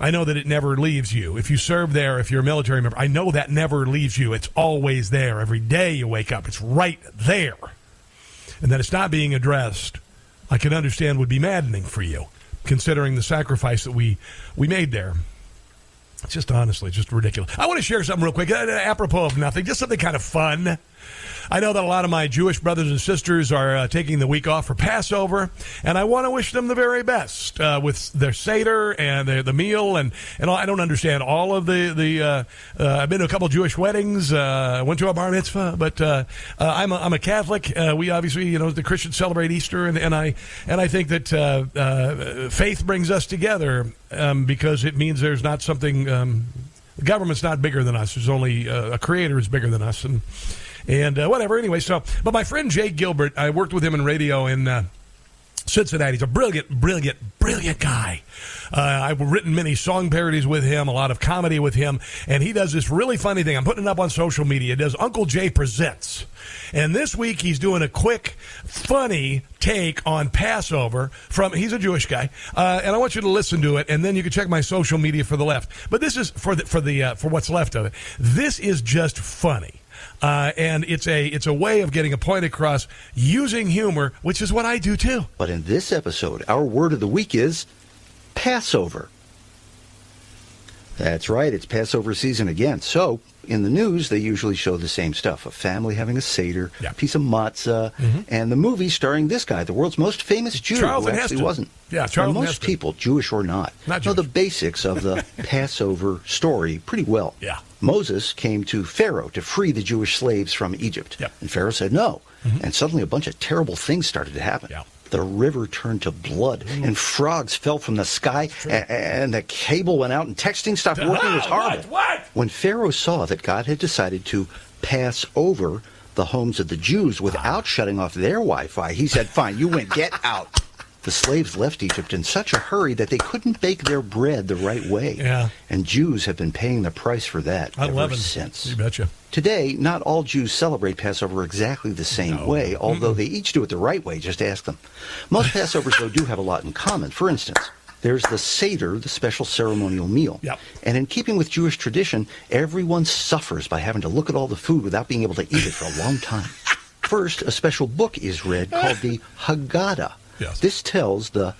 I know that it never leaves you. If you serve there, if you're a military member, I know that never leaves you. It's always there. Every day you wake up, it's right there and that it's not being addressed, I can understand would be maddening for you, considering the sacrifice that we we made there. It's just honestly just ridiculous. I want to share something real quick, uh, apropos of nothing, just something kind of fun. I know that a lot of my Jewish brothers and sisters are uh, taking the week off for Passover, and I want to wish them the very best uh, with their Seder and the, the meal. And, and all, I don't understand all of the. the uh, uh I've been to a couple Jewish weddings, uh, went to a bar mitzvah, but uh, I'm, a, I'm a Catholic. we obviously, you know, the Christians celebrate Easter, and, and, I, and I think that faith brings us together um, because it means there's not something. Um, the government's not bigger than us. There's only a creator is bigger than us, and and uh, whatever. Anyway, so but my friend Jay Gilbert, I worked with him in radio in uh, Cincinnati. He's a brilliant, brilliant, brilliant guy. Uh, I've written many song parodies with him, a lot of comedy with him, and he does this really funny thing. I'm putting it up on social media. It does Uncle Jay Presents. And this week he's doing a quick, funny take on Passover from, he's a Jewish guy. Uh, and I want you to listen to it, and then you can check my social media for the left. But this is for the, for the, uh, for what's left of it. This is just funny. Uh, and it's a it's a way of getting a point across using humor, which is what I do too. But in this episode, our word of the week is Passover. That's right, it's Passover season again. So, in the news, they usually show the same stuff a family having a Seder, a piece of matzah, mm-hmm. and the movie starring this guy, the world's most famous Jew, Charlton who actually Heston. wasn't. Yeah, Charlton most Heston. people, Jewish or not, not know the basics of the [laughs] Passover story pretty well. Yeah. Moses came to Pharaoh to free the Jewish slaves from Egypt. Yep. And Pharaoh said no. Mm-hmm. And suddenly a bunch of terrible things started to happen. Yeah the river turned to blood mm. and frogs fell from the sky and, and, the cable went out and texting stopped working. It was horrible. What? What? When Pharaoh saw that God had decided to pass over the homes of the Jews without shutting off their Wi-Fi, he said, "Fine, you win. Get [laughs] out." The slaves left Egypt in such a hurry that they couldn't bake their bread the right way. Yeah. And Jews have been paying the price for that ever since. You betcha. Today, not all Jews celebrate Passover exactly the same no. way, although they each do it the right way. Just ask them. Most [laughs] Passovers, though, do have a lot in common. For instance, there's the Seder, the special ceremonial meal. Yep. And in keeping with Jewish tradition, everyone suffers by having to look at all the food without being able to eat it for a long time. [laughs] First, a special book is read called the Haggadah. Yes. This tells the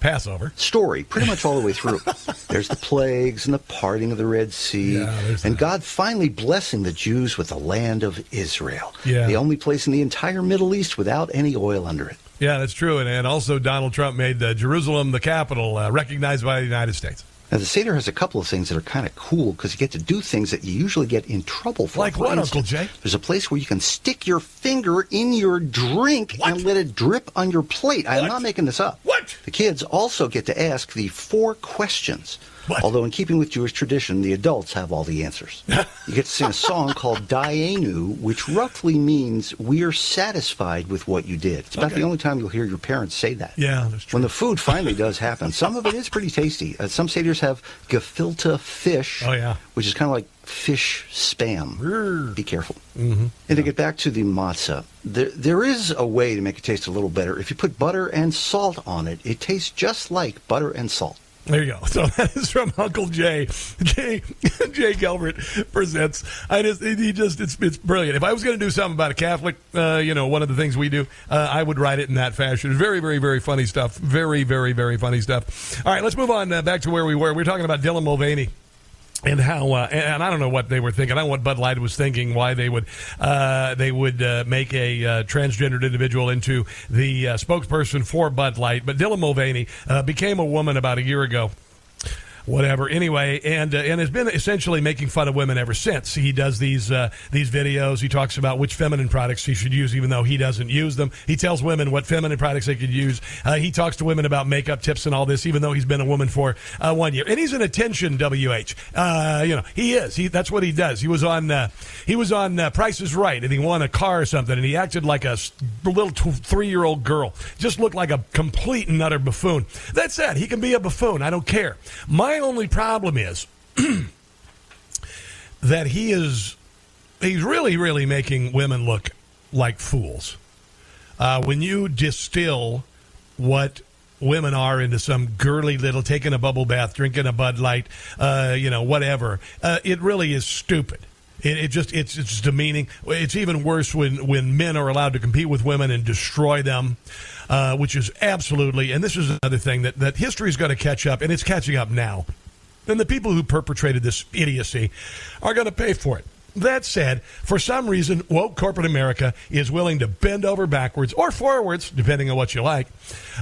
Passover story pretty much all the way through. [laughs] there's the plagues and the parting of the Red Sea, Yeah, and that. God finally blessing the Jews with the land of Israel, Yeah. the only place in the entire Middle East without any oil under it. Yeah, that's true. And, and also, Donald Trump made uh, Jerusalem the capital, uh, recognized by the United States. Now, the Seder has a couple of things that are kind of cool because you get to do things that you usually get in trouble for. Like For what, instance, Uncle Jay? There's a place where you can stick your finger in your drink What? and let it drip on your plate. I'm not making this up. What? The kids also get to ask the four questions. What? Although, in keeping with Jewish tradition, the adults have all the answers. [laughs] you get to sing a song called Dayenu, which roughly means we're satisfied with what you did. It's about Okay. the only time you'll hear your parents say that. Yeah, that's true. When the food finally does happen, some of it is pretty tasty. Uh, some seders have gefilte fish, Oh, yeah. which is kind of like fish spam. Brr. Be careful. Mm-hmm. And to get back to the matzah, there, there is a way to make it taste a little better. If you put butter and salt on it, it tastes just like butter and salt. There you go. [laughs] So that is from Uncle Jay. Jay [laughs] Jay Gilbert presents. I just he just it's it's brilliant. If I was going to do something about a Catholic, uh, you know, one of the things we do, uh, I would write it in that fashion. Very very very funny stuff. Very very very funny stuff. All right, let's move on uh, back to where we were. We are talking about Dylan Mulvaney. And how uh, and I don't know what they were thinking. I don't know what Bud Light was thinking. Why they would uh, they would uh, make a uh, transgendered individual into the uh, spokesperson for Bud Light. But Dylan Mulvaney uh, became a woman about a year ago whatever. Anyway, and uh, and has been essentially making fun of women ever since. He does these uh, these videos. He talks about which feminine products he should use, even though he doesn't use them. He tells women what feminine products they could use. Uh, he talks to women about makeup tips and all this, even though he's been a woman for uh, one year. And he's an attention wh. Uh, you know, he is. He that's what he does. He was on uh, he was on Price is Right, and he won a car or something, and he acted like a little three year old girl. Just looked like a complete and utter buffoon. That said, he can be a buffoon. I don't care. My only problem is [clears throat] that he is he's really really making women look like fools. Uh, when you distill what women are into some girly little taking a bubble bath drinking a bud light uh, you know whatever uh, it really is stupid. It, it, just it's it's demeaning. It's even worse when when men are allowed to compete with women and destroy them, uh, which is absolutely. And this is another thing that that history is going to catch up, and it's catching up now then the people who perpetrated this idiocy are going to pay for it. That said, for some reason, woke corporate America is willing to bend over backwards or forwards, depending on what you like,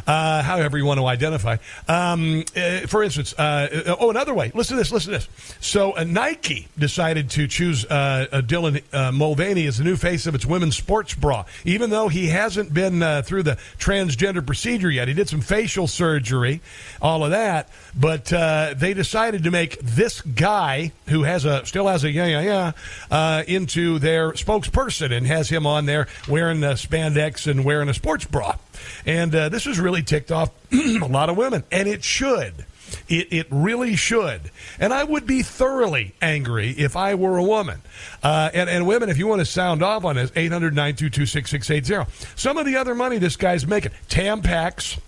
uh, however you want to identify. Um, uh, for instance, uh, oh, another way. Listen to this. Listen to this. So, uh, Nike decided to choose uh, Dylan uh, Mulvaney as the new face of its women's sports bra, even though he hasn't been through the transgender procedure yet. He did some facial surgery, all of that, but they decided to make this guy who has a still has a yeah yeah yeah uh, into their spokesperson and has him on there wearing spandex and wearing a sports bra. And uh, this has really ticked off [clears throat] a lot of women, and it should. It, it really should. And I would be thoroughly angry if I were a woman. Uh, and, and women, if you want to sound off on this, 800 922 6680. Some of the other money this guy's making Tampax.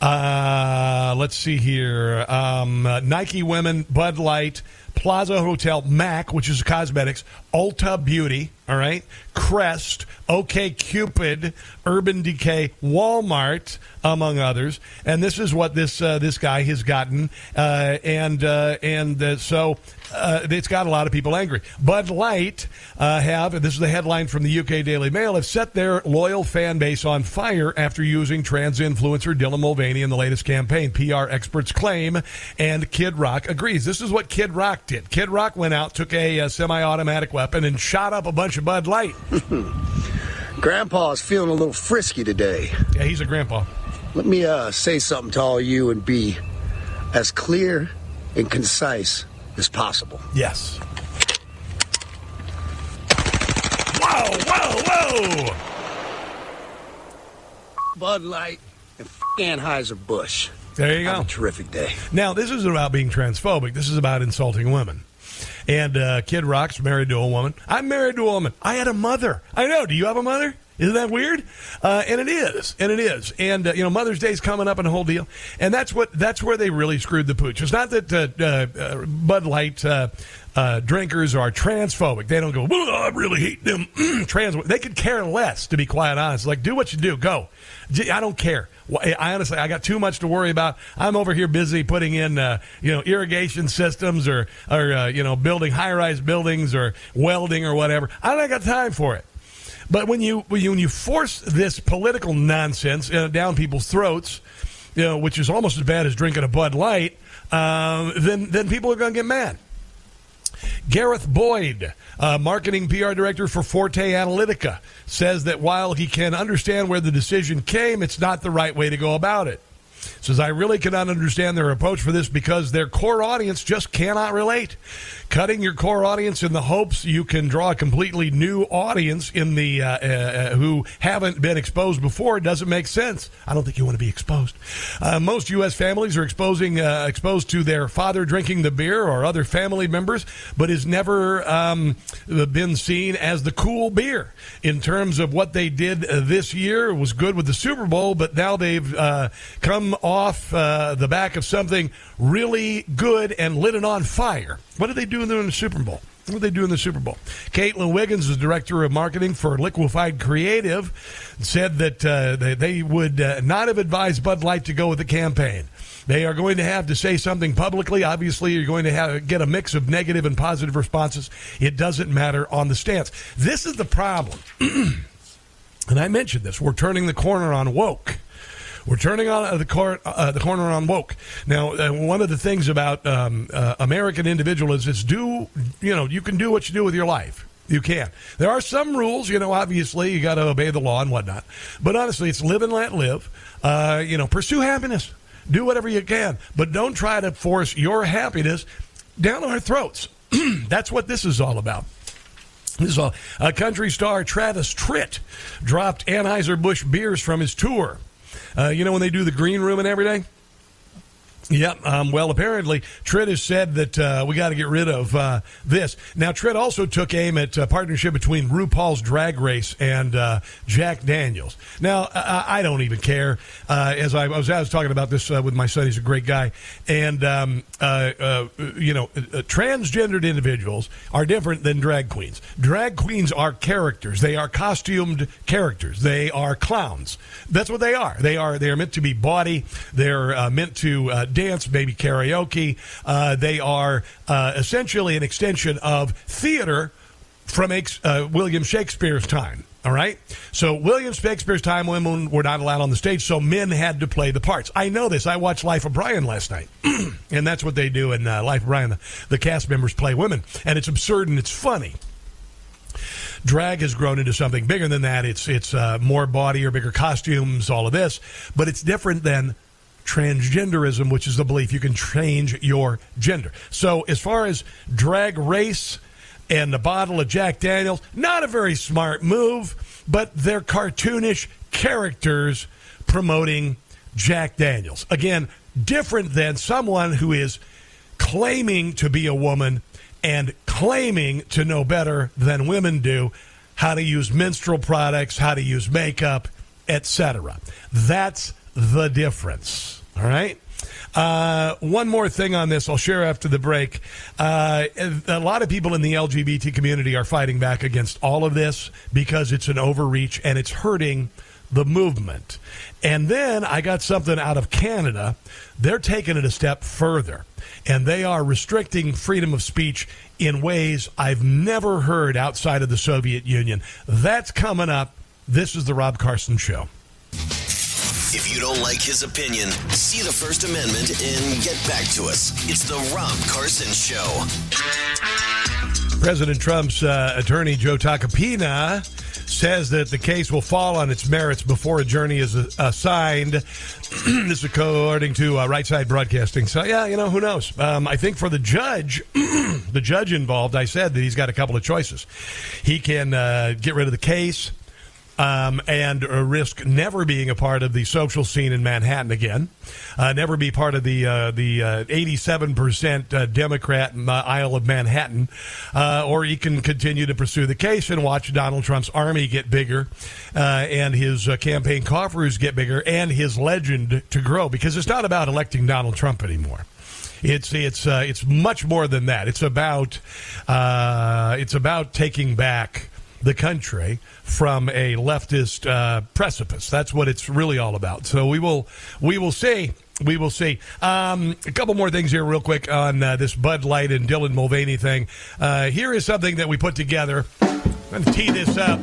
Uh, let's see here. Um, uh, Nike Women, Bud Light, Plaza Hotel, MAC, which is cosmetics, Ulta Beauty, all right, Crest, OK Cupid, Urban Decay, Walmart, among others. And this is what this uh, this guy has gotten, uh, and uh, and uh, so uh, it's got a lot of people angry. Bud Light uh, have, this is the headline from the UK Daily Mail, have set their loyal fan base on fire after using trans influencer Dylan Mulvaney in the latest campaign. PR experts claim, and Kid Rock agrees. This is what Kid Rock did. Kid Rock went out, took a, a semi-automatic weapon, and shot up a bunch of Bud Light. [laughs] Grandpa is feeling a little frisky today. Yeah, he's a grandpa. Let me uh, say something to all you and be as clear and concise as possible. Yes. Whoa, whoa, whoa! Bud Light and Anheuser-Busch. There you go. a terrific day. Now, this isn't about being transphobic. This is about insulting women. And uh, Kid Rock's married to a woman. I'm married to a woman. I had a mother. I know. Do you have a mother? Isn't that weird? Uh, and it is, and it is, and uh, you know Mother's Day's coming up and the whole deal, and that's what that's where they really screwed the pooch. It's not that uh, uh, Bud Light uh, uh, drinkers are transphobic. They don't go, well, I really hate them [clears throat] trans. They could care less, to be quite honest. Like, do what you do, go. I don't care. I honestly, I got too much to worry about. I'm over here busy putting in, uh, you know, irrigation systems or, or uh, you know, building high-rise buildings or welding or whatever. I don't got time for it. But when you when you, force this political nonsense uh, down people's throats, you know, which is almost as bad as drinking a Bud Light, um, then then people are going to get mad. Gareth Boyd, uh, marketing PR director for Forte Analytica, says that while he can understand where the decision came, it's not the right way to go about it. Says, I really cannot understand their approach for this because their core audience just cannot relate. Cutting your core audience in the hopes you can draw a completely new audience in the uh, uh, who haven't been exposed before doesn't make sense. I don't think you want to be exposed. Uh, most U.S. families are exposing uh, exposed to their father drinking the beer or other family members, but is never um, been seen as the cool beer. In terms of what they did uh, this year, it was good with the Super Bowl, but now they've uh, come off uh, the back of something really good and lit it on fire. What did they do in the Super Bowl? What did they do in the Super Bowl? Caitlin Wiggins, the director of marketing for Liquefied Creative, said that uh, they, they, would uh, not have advised Bud Light to go with the campaign. They are going to have to say something publicly. Obviously, you're going to have get a mix of negative and positive responses. It doesn't matter on the stance. This is the problem. [clears throat] and I mentioned this. We're turning the corner on woke. We're turning on uh, the, cor- uh, the corner on woke. Now, uh, one of the things about um, uh, American individualism is do you know you can do what you do with your life. You can. There are some rules, you know. Obviously, you got to obey the law and whatnot. But honestly, it's live and let live. Uh, you know, pursue happiness. Do whatever you can, but don't try to force your happiness down our throats. [clears throat] That's what this is all about. This is all. A country star Travis Tritt dropped Anheuser-Busch beers from his tour. Uh, you know when they do the green room and everything? Yep. Um, well, apparently, Tritt has said that uh, we got to get rid of uh, this. Now, Tritt also took aim at a partnership between RuPaul's Drag Race and uh, Jack Daniels. Now, I, I don't even care. Uh, as I, I, was, I was talking about this uh, with my son, he's a great guy, and um, uh, you know, transgendered individuals are different than drag queens. Drag queens are characters. They are costumed characters. They are clowns. That's what they are. They are. They are meant to be bawdy. They're meant to dance, maybe karaoke. Uh, they are uh, essentially an extension of theater from uh, William Shakespeare's time. All right. So William Shakespeare's time, women were not allowed on the stage, so men had to play the parts. I know this. I watched Life of Brian last night, [clears throat] and that's what they do in uh, Life of Brian. The, the cast members play women, and it's absurd and it's funny drag has grown into something bigger than that. It's it's uh, more body or bigger costumes, all of this, but it's different than transgenderism, which is the belief you can change your gender. So, as far as drag race and the bottle of Jack Daniels, not a very smart move, but they're cartoonish characters promoting Jack Daniels. Again, different than someone who is claiming to be a woman and claiming to know better than women do how to use menstrual products, how to use makeup, etc. That's the difference. All right. Uh, one more thing on this, I'll share after the break. Uh, a lot of people in the LGBT community are fighting back against all of this because it's an overreach and it's hurting the movement. And then I got something out of Canada. They're taking it a step further, and they are restricting freedom of speech in ways I've never heard outside of the Soviet Union. That's coming up. This is the Rob Carson Show. If you don't like his opinion, see the First Amendment and get back to us. It's the Rob Carson Show. President Trump's uh, attorney, Joe Tacopina, says that the case will fall on its merits before a journey is assigned. [clears throat] this is according to uh, Right Side Broadcasting. So, yeah, you know, who knows? Um, I think for the judge, [clears throat] the judge involved, I said that he's got a couple of choices. He can uh, get rid of the case um, and risk never being a part of the social scene in Manhattan again, uh, never be part of the uh, the uh, 87% uh, Democrat Isle of Manhattan, uh, or he can continue to pursue the case and watch Donald Trump's army get bigger uh, and his campaign coffers get bigger and his legend to grow because it's not about electing Donald Trump anymore. It's it's it's much more than that. It's about it's about taking back the country from a leftist uh, precipice. That's what it's really all about. So we will we will see. We will see. Um, a couple more things here, real quick, on uh, this Bud Light and Dylan Mulvaney thing. Uh, here is something that we put together. I'm going to tee this up.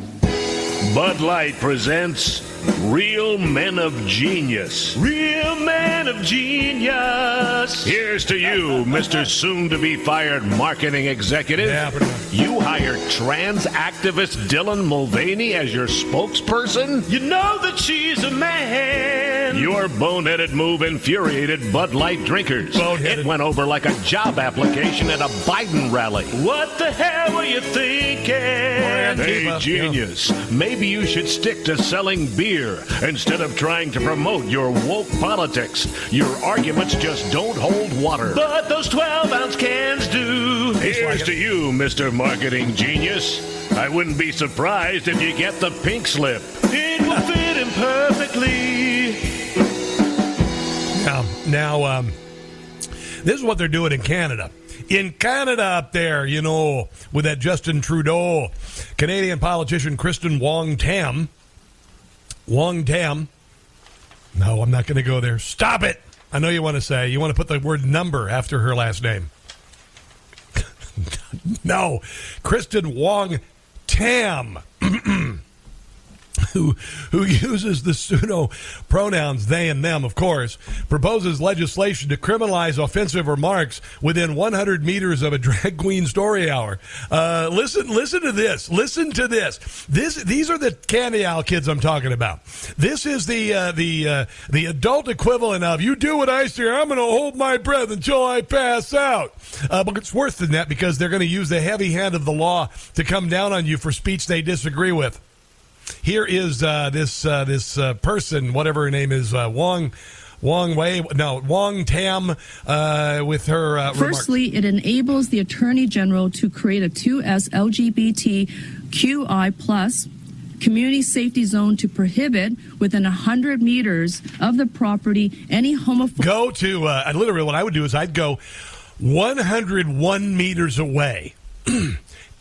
Bud Light presents Real Men of Genius. Real Men of Genius. Here's to you, Mr. Soon to be fired marketing executive. Yeah, you hired trans activist Dylan Mulvaney as your spokesperson? You know that she's a man. Your boneheaded move infuriated Bud Light drinkers. Boneheaded. It went over like a job application at a Biden rally. What the hell were you thinking? Hey, genius. Maybe you should stick to selling beer instead of trying to promote your woke politics. Your arguments just don't hold water. But those 12 ounce cans do. Here's to you, Mr. Marketing Genius. I wouldn't be surprised if you get the pink slip. It will fit him perfectly. Now, now, um, this is what they're doing in Canada. In Canada, up there, you know, with that Justin Trudeau, Canadian politician Kristyn Wong Tam. Wong Tam. No, I'm not going to go there. Stop it. I know you want to say, you want to put the word number after her last name. [laughs] no, Kristyn Wong Tam. [clears throat] [laughs] who who uses the pseudo pronouns they and them, of course, proposes legislation to criminalize offensive remarks within 100 meters of a drag queen story hour. Uh, listen, listen to this. Listen to this. This these are the candy owl kids I'm talking about. This is the uh, the uh, the adult equivalent of you do what I say. I'm going to hold my breath until I pass out. Uh, but it's worse than that because they're going to use the heavy hand of the law to come down on you for speech they disagree with. Here is uh, this uh, this uh, person, whatever her name is, uh, Wong. Wong Wei, no, Wong Tam, uh, with her. Uh, Firstly, remarks. it enables the Attorney General to create a 2S LGBTQI plus community safety zone to prohibit within 100 meters of the property any homophobic. Go to, uh, literally, what I would do is I'd go 101 meters away. [clears throat]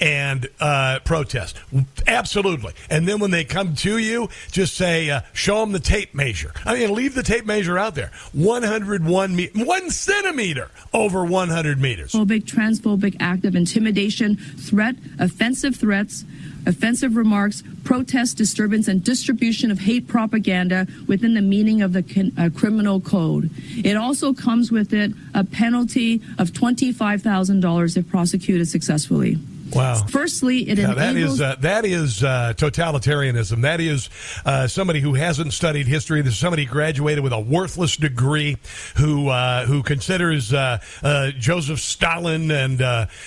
and uh, protest. Absolutely. And then when they come to you, just say, uh, show them the tape measure. I mean, leave the tape measure out there. 101 me- one centimeter over 100 meters. Phobic, transphobic act of intimidation, threat, offensive threats, offensive remarks, protest, disturbance, and distribution of hate propaganda within the meaning of the con- uh, criminal code. It also comes with it a penalty of $25,000 if prosecuted successfully. Wow. Firstly, it yeah, enables. that is uh, that is uh, totalitarianism. That is uh, somebody who hasn't studied history. This is somebody graduated with a worthless degree, who uh, who considers uh, uh, Joseph Stalin and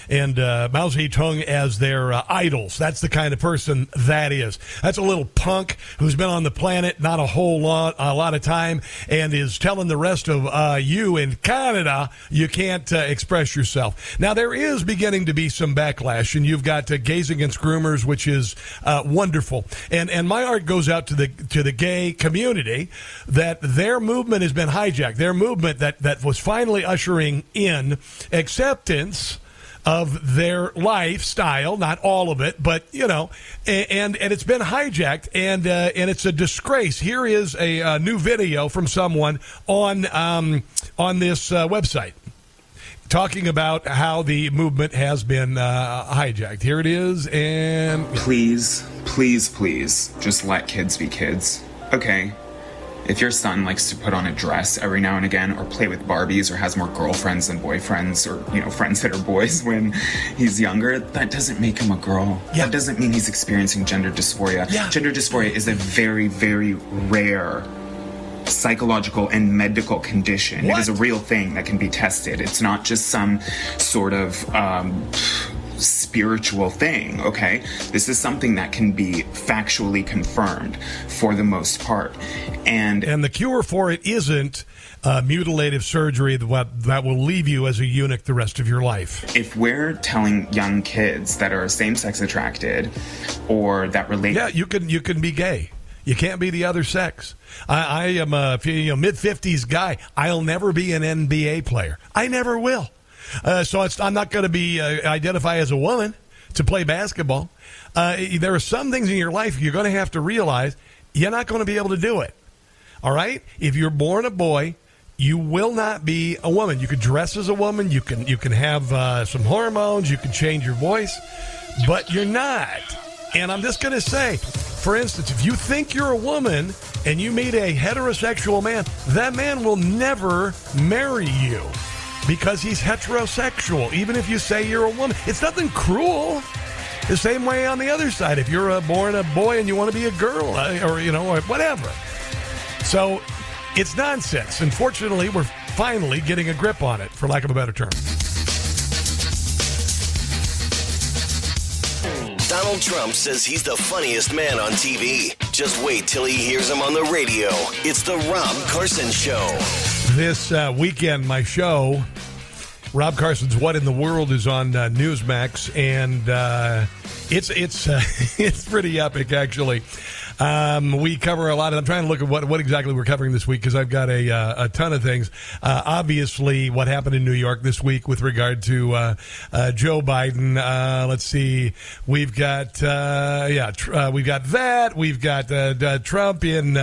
and Mao Zedong as their idols. That's the kind of person that is. That's a little punk who's been on the planet not a whole lot a lot of time and is telling the rest of you in Canada you can't express yourself. Now there is beginning to be some backlash you've got uh, Gays Against Groomers, which is uh, wonderful. And and my art goes out to the to the gay community that their movement has been hijacked. Their movement that that was finally ushering in acceptance of their lifestyle, not all of it, but you know, and and it's been hijacked, and uh, and it's a disgrace. Here is a, a new video from someone on um, on this uh, website talking about how the movement has been uh, hijacked. Here it is, and please, please, please, just let kids be kids. Okay. If your son likes to put on a dress every now and again, or play with Barbies, or has more girlfriends than boyfriends, or you know friends that are boys [laughs] when he's younger, that doesn't make him a girl. Yeah. That doesn't mean he's experiencing gender dysphoria. Yeah. Gender dysphoria is a very, very rare psychological and medical condition. What? It is a real thing that can be tested. It's not just some sort of um, spiritual thing, okay? This is something that can be factually confirmed for the most part. And and the cure for it isn't uh, mutilative surgery that, that will leave you as a eunuch the rest of your life. If we're telling young kids that are same sex attracted or that relate Yeah, you can you can be gay. You can't be the other sex. I, I am a you know, mid fifties guy. I'll never be an NBA player. I never will. Uh, so I'm not going to be uh, identify as a woman to play basketball. Uh, there are some things in your life you're going to have to realize you're not going to be able to do it. All right. If you're born a boy, you will not be a woman. You can dress as a woman. You can you can have uh, some hormones. You can change your voice, but you're not. And I'm just going to say, for instance, if you think you're a woman and you meet a heterosexual man, that man will never marry you because he's heterosexual, even if you say you're a woman. It's nothing cruel. The same way on the other side, if you're a, born a boy and you want to be a girl, uh, or you know, or whatever. So it's nonsense. Unfortunately, we're finally getting a grip on it, for lack of a better term. Donald Trump says he's the funniest man on TV. Just wait till he hears him on the radio. It's the Rob Carson Show. This uh, weekend, my show Rob Carson's "What in the World" is on uh, Newsmax, and uh, it's it's [laughs] it's pretty epic actually. Um, we cover a lot of. I'm trying to look at what, what exactly we're covering this week because I've got a uh, a ton of things. Uh, obviously, what happened in New York this week with regard to uh, uh Joe Biden. Uh, let's see, we've got uh, yeah, tr- we've got that. We've got Trump in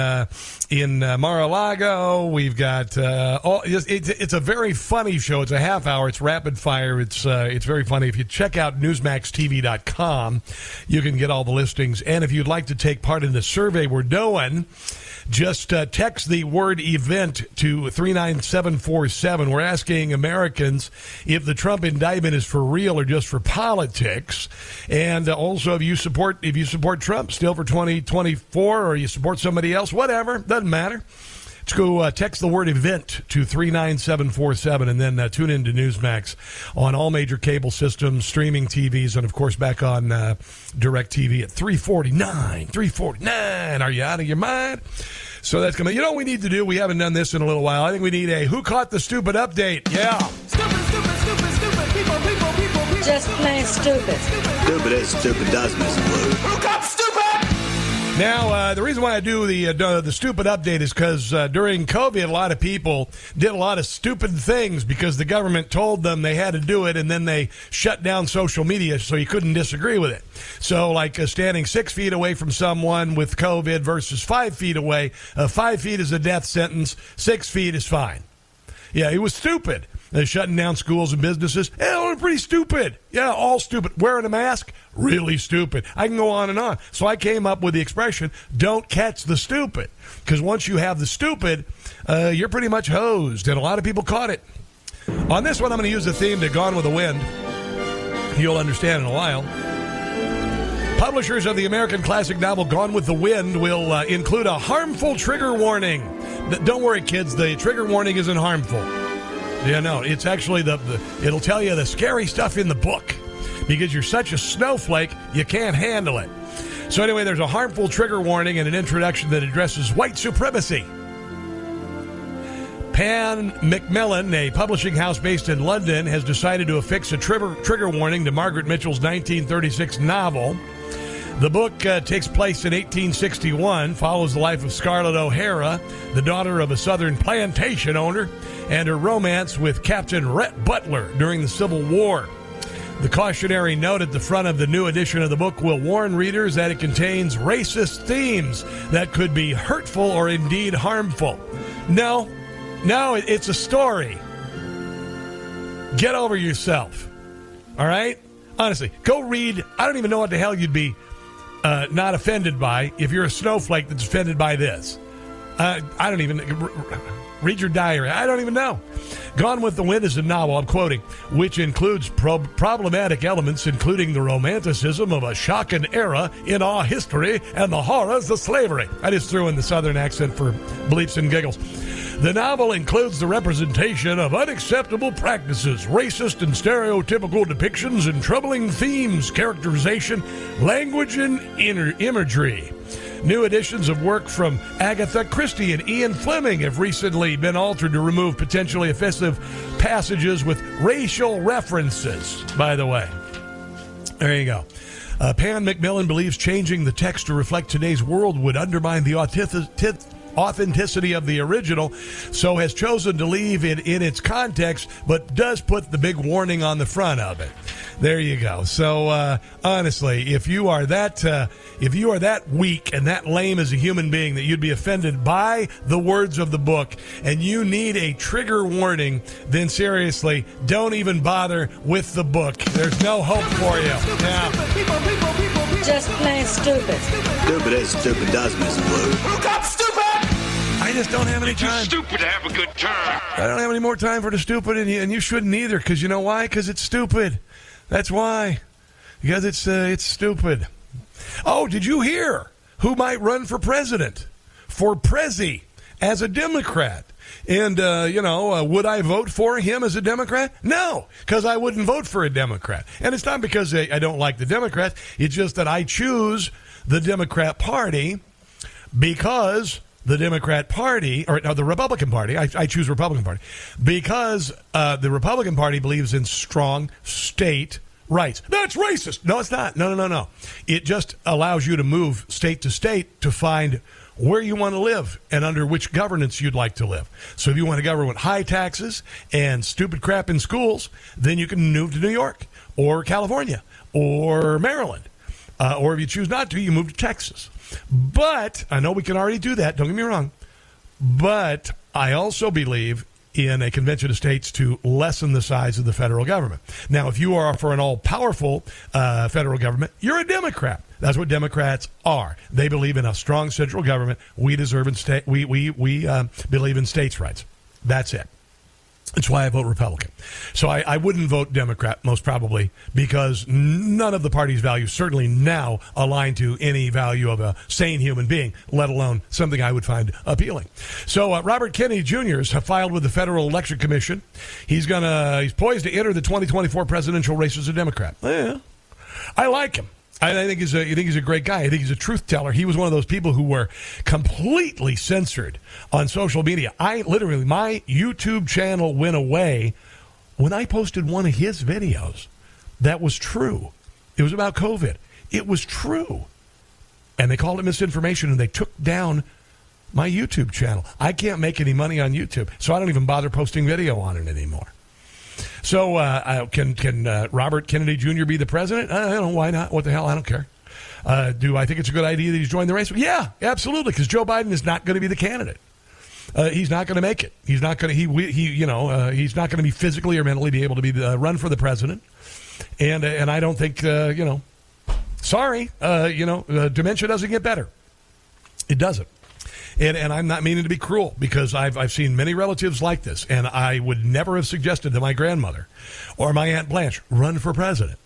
in Mar-a-Lago. We've got all. It's, it's, a very funny show. It's a half hour. It's rapid fire. It's it's very funny. If you check out NewsmaxTV.com, you can get all the listings. And if you'd like to take part in the the survey we're doing, just uh, text the word event to 39747. We're asking Americans if the Trump indictment is for real or just for politics. And uh, also if you support if you support Trump still for 2024 or you support somebody else, whatever, doesn't matter. Let's go uh, text the word event to 39747 and then uh, tune into Newsmax on all major cable systems, streaming TVs, and of course back on uh, DirecTV at 349. 349. Are you out of your mind? So that's coming. You know what we need to do? We haven't done this in a little while. I think we need a Who Caught the Stupid update. Yeah. Stupid, stupid, stupid, stupid. People, people, people, people. Just plain stupid. Stupid as stupid does, Miss Blue. Who caught stupid? Now, uh, the reason why I do the uh, the stupid update is because uh, during COVID, a lot of people did a lot of stupid things because the government told them they had to do it, and then they shut down social media so you couldn't disagree with it. So, like uh, standing six feet away from someone with COVID versus five feet away, uh, five feet is a death sentence, six feet is fine. Yeah, it was stupid. They're shutting down schools and businesses. Yeah, pretty stupid. Yeah, all stupid. Wearing a mask, really stupid. I can go on and on. So I came up with the expression, don't catch the stupid. Because once you have the stupid, uh, you're pretty much hosed. And a lot of people caught it. On this one, I'm going to use the theme to Gone with the Wind. You'll understand in a while. Publishers of the American classic novel Gone with the Wind will uh, include a harmful trigger warning. Don't worry, kids, the trigger warning isn't harmful. Yeah, no, it's actually the, the it'll tell you the scary stuff in the book because you're such a snowflake you can't handle it. So anyway, there's a harmful trigger warning and an introduction that addresses white supremacy. Pan Macmillan, a publishing house based in London, has decided to affix a trigger, trigger warning to Margaret Mitchell's 1936 novel. The book uh, takes place in 1861, follows the life of Scarlett O'Hara, the daughter of a southern plantation owner, and her romance with Captain Rhett Butler during the Civil War. The cautionary note at the front of the new edition of the book will warn readers that it contains racist themes that could be hurtful or indeed harmful. No, no, it's a story. Get over yourself. All right? Honestly, go read. I don't even know what the hell you'd be uh, not offended by if you're a snowflake that's offended by this. Uh, I don't even read your diary. I don't even know. Gone with the Wind is a novel, I'm quoting, which includes pro- problematic elements, including the romanticism of a shocking era in our history and the horrors of slavery. I just threw in the southern accent for bleeps and giggles. The novel includes the representation of unacceptable practices, racist and stereotypical depictions, and troubling themes, characterization, language, and inner imagery. New editions of work from Agatha Christie and Ian Fleming have recently been altered to remove potentially offensive passages with racial references, by the way. There you go. Uh, Pan Macmillan believes changing the text to reflect today's world would undermine the authenticity authenticity of the original, so has chosen to leave it in its context, but does put the big warning on the front of it. There you go. So uh, honestly, if you are that uh, if you are that weak and that lame as a human being that you'd be offended by the words of the book, and you need a trigger warning, then seriously, don't even bother with the book. There's no hope for you. Yeah. Just plain stupid. Stupid as stupid does, Miss Blue. Who got stupid? I just don't have any time. stupid to have a good time. I don't have any more time for the stupid, and you, and you shouldn't either, because you know why? Because it's stupid. That's why. Because it's uh, it's stupid. Oh, did you hear who might run for president? For Prezi as a Democrat. And, uh, you know, uh, would I vote for him as a Democrat? No, because I wouldn't vote for a Democrat. And it's not because I, I don't like the Democrats, it's just that I choose the Democrat Party because the Democrat Party, or no, the Republican Party, I, I choose Republican Party, because uh, the Republican Party believes in strong state rights. That's racist. No, it's not. No, no, no, no. It just allows you to move state to state to find where you want to live and under which governance you'd like to live. So if you want a government with high taxes and stupid crap in schools, then you can move to New York or California or Maryland. Uh, or if you choose not to, you move to Texas. But I know we can already do that. Don't get me wrong. But I also believe in a convention of states to lessen the size of the federal government. Now, if you are for an all powerful uh, federal government, you're a Democrat. That's what Democrats are. They believe in a strong central government. We deserve in state. We we we uh, believe in states' rights. That's it. That's why I vote Republican. So I, I, wouldn't vote Democrat, most probably, because none of the party's values certainly now align to any value of a sane human being, let alone something I would find appealing. So uh, Robert Kennedy Jr. has filed with the Federal Election Commission. He's gonna he's poised to enter the 2024 presidential race as a Democrat. Yeah. I like him. I think he's a, I think he's a great guy. I think he's a truth teller. He was one of those people who were completely censored on social media. I literally, my YouTube channel went away when I posted one of his videos. That was true. It was about COVID. It was true. And they called it misinformation and they took down my YouTube channel. I can't make any money on YouTube, so I don't even bother posting video on it anymore. So uh, can can uh, Robert Kennedy Jr. be the president? I don't know why not. What the hell? I don't care. Uh, do I think it's a good idea that he's joined the race? Yeah, absolutely. Because Joe Biden is not going to be the candidate. Uh, he's not going to make it. He's not going to. He he. You know, uh, he's not going to be physically or mentally be able to be the, uh, run for the president. And and I don't think you know. Sorry, you know, dementia doesn't get better. It doesn't. And, and I'm not meaning to be cruel because I've, I've seen many relatives like this, and I would never have suggested to my grandmother or my Aunt Blanche run for president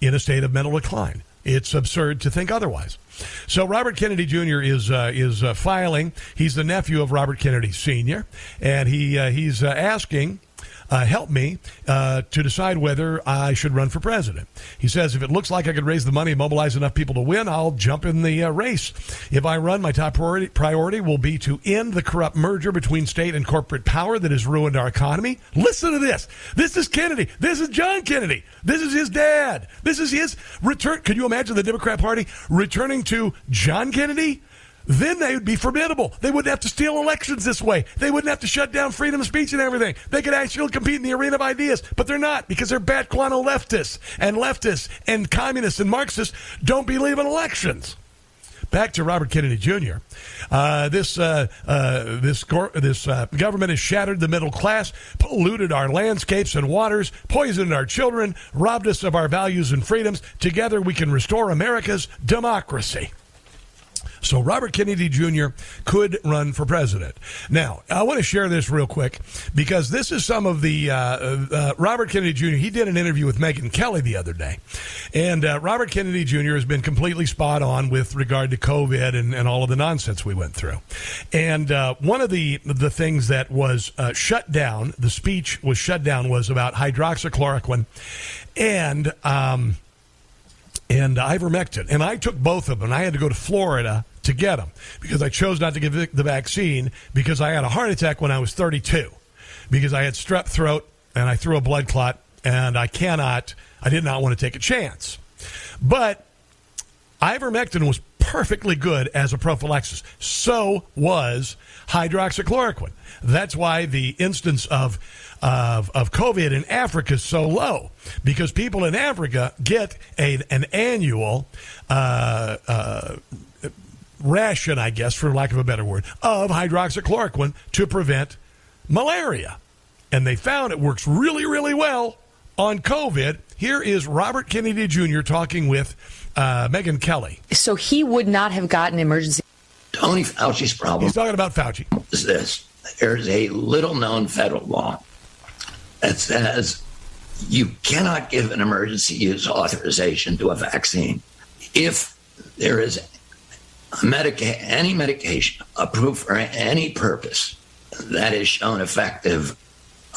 in a state of mental decline. It's absurd to think otherwise. So Robert Kennedy Jr. is uh, is uh, filing. He's the nephew of Robert Kennedy Sr. and he uh, he's uh, asking uh, help me uh, to decide whether I should run for president. He says, if it looks like I could raise the money and mobilize enough people to win, I'll jump in the uh, race. If I run, my top priority, priority will be to end the corrupt merger between state and corporate power that has ruined our economy. Listen to this. This is Kennedy. This is John Kennedy. This is his dad. This is his return. Could you imagine the Democrat Party returning to John Kennedy? Then they would be formidable. They wouldn't have to steal elections this way. They wouldn't have to shut down freedom of speech and everything. They could actually compete in the arena of ideas, but they're not because they're bad guano leftists and leftists and communists and Marxists don't believe in elections. Back to Robert Kennedy Jr. Uh, this uh, uh, this this uh, government has shattered the middle class, polluted our landscapes and waters, poisoned our children, robbed us of our values and freedoms. Together, we can restore America's democracy. So Robert Kennedy Jr. could run for president. Now, I want to share this real quick because this is some of the uh, uh, Robert Kennedy Jr. He did an interview with Megyn Kelly the other day, and uh, Robert Kennedy Jr. has been completely spot on with regard to COVID and, and all of the nonsense we went through. And uh, one of the the things that was uh, shut down, the speech was shut down, was about hydroxychloroquine and. Um, and ivermectin. And I took both of them. I had to go to Florida to get them because I chose not to give the vaccine because I had a heart attack when I was 32 because I had strep throat and I threw a blood clot and I cannot, I did not want to take a chance. But ivermectin was perfectly good as a prophylaxis. So was hydroxychloroquine. That's why the instance of of, of COVID in Africa is so low because people in Africa get a, an annual uh, uh, ration, I guess, for lack of a better word, of hydroxychloroquine to prevent malaria. And they found it works really, really well on COVID. Here is Robert Kennedy Jr. talking with uh, Megyn Kelly. So he would not have gotten emergency. Tony Fauci's problem. He's talking about Fauci. Is this? There's a little known federal law that says you cannot give an emergency use authorization to a vaccine if there is medica- any medication approved for any purpose that is shown effective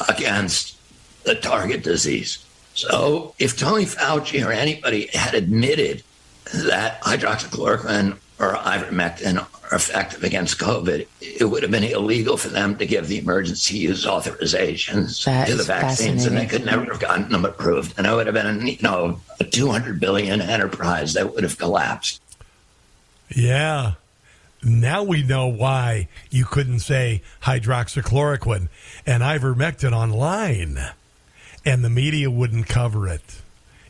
against the target disease. So if Tony Fauci or anybody had admitted that hydroxychloroquine or ivermectin are effective against COVID, it would have been illegal for them to give the emergency use authorizations That to the vaccines, and they could never have gotten them approved. And it would have been, you know, a 200 billion enterprise that would have collapsed. Yeah. Now we know why you couldn't say hydroxychloroquine and ivermectin online, and the media wouldn't cover it.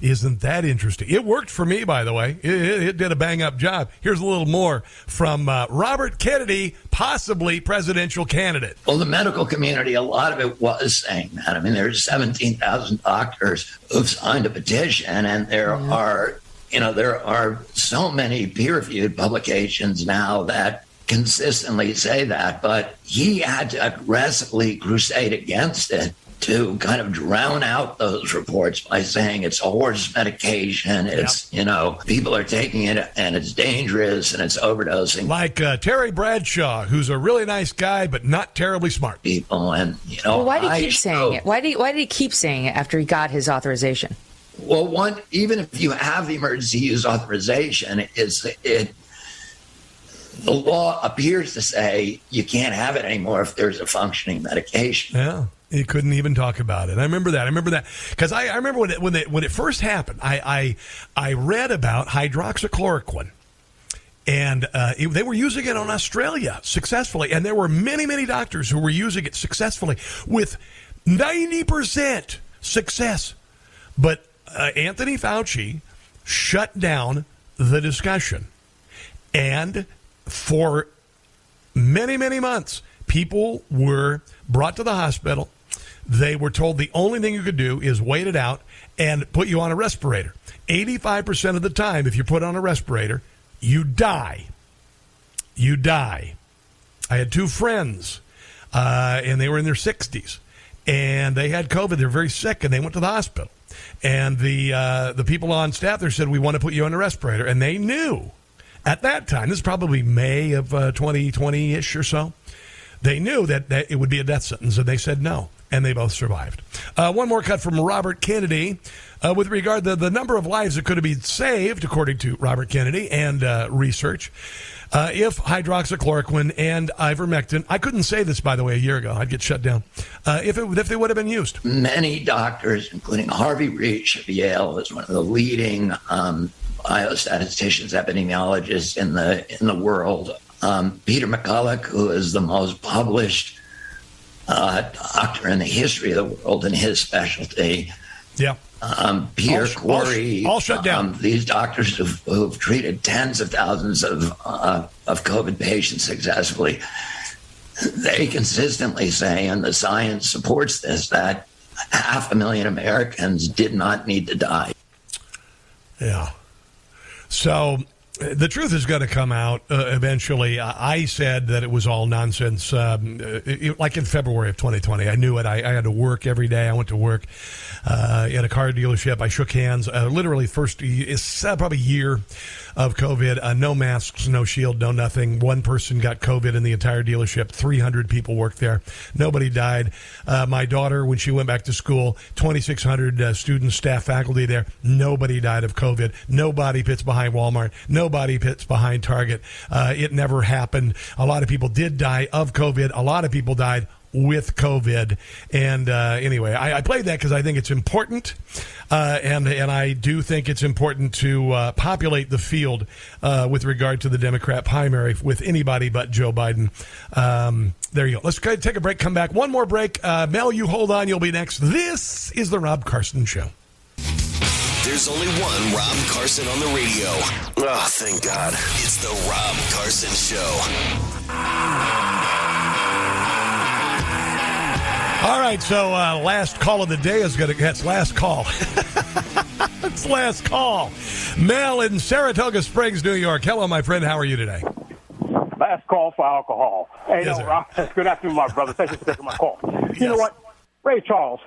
Isn't that interesting? It worked for me, by the way. It, it- it did a bang up job. Here's a little more from uh, Robert Kennedy, possibly presidential candidate. Well, the medical community, a lot of it was saying that. I mean, there's 17,000 doctors who've signed a petition, and there are, you know, there are so many peer-reviewed publications now that consistently say that. But he had to aggressively crusade against it to kind of drown out those reports by saying it's a horse medication. It's, you know, people are taking it and it's dangerous and it's overdosing. Like uh, Terry Bradshaw, who's a really nice guy, but not terribly smart. People and, you know, Well, why did he keep saying it? Why did he, why did he keep saying it after he got his authorization? Well, one, even if you have the emergency use authorization, is it the law appears to say you can't have it anymore if there's a functioning medication. Yeah. He couldn't even talk about it. I remember that. I remember that because I, I remember when it, when it when it first happened. I I, I read about hydroxychloroquine, and uh, it- they were using it on Australia successfully, and there were many many doctors who were using it successfully with ninety percent success. But uh, Anthony Fauci shut down the discussion, and for many, many months, people were brought to the hospital. They were told the only thing you could do is wait it out and put you on a respirator. 85% of the time, if you're put on a respirator, you die. You die. I had two friends, uh, and they were in their 60s, and they had COVID. They were very sick, and they went to the hospital. And the uh, the people on staff there said, "We want to put you on a respirator," and they knew at that time. This is probably May of uh, 2020 ish or so. They knew that, that it would be a death sentence, and they said no, and they both survived. Uh, one more cut from Robert Kennedy uh, with regard to the number of lives that could have been saved, according to Robert Kennedy and uh, research. Uh, if hydroxychloroquine and ivermectin, I couldn't say this by the way a year ago, I'd get shut down. Uh, if it, if they would have been used, Many doctors, including Harvey Risch of Yale, is one of the leading um, biostatisticians, epidemiologists in the in the world. Um, Peter McCullough, who is the most published uh, doctor in the history of the world in his specialty. Yeah. Um, Peter All all all shut down. Um, these doctors who've, who've treated tens of thousands of uh, of COVID patients successfully. They consistently say, and the science supports this, that half a million Americans did not need to die. Yeah. So the truth is going to come out uh, eventually. I said that it was all nonsense. Um, uh, it- like in February of 2020, I knew it. I, I had to work every day. I went to work uh, at a car dealership. I shook hands. Uh, literally, first uh, probably year of COVID. Uh, no masks, no shield, no nothing. One person got COVID in the entire dealership. 300 people worked there. Nobody died. Uh, my daughter, when she went back to school, 2,600 uh, students, staff, faculty there. Nobody died of COVID. Nobody pits behind Walmart. Nobody pits behind Target. Uh, it never happened. A lot of people did die of COVID. A lot of people died with COVID. And uh, anyway, I, I played that because I think it's important, uh, and and I do think it's important to uh, populate the field uh, with regard to the Democrat primary with anybody but Joe Biden. Um, there you go. Let's go take a break. Come back. One more break. Uh, Mel, you hold on. You'll be next. This is the Rob Carson Show. There's only one Rob Carson on the radio. Oh, thank God. It's the Rob Carson Show. All right, so uh, last call of the day is going to that's last call. [laughs] it's last call. Mel in Saratoga Springs, New York. Hello, my friend. How are you today? Last call for alcohol. Hey, Yes, no. Rob, good afternoon, my brother. Thank you for taking my call. You know what? Ray Charles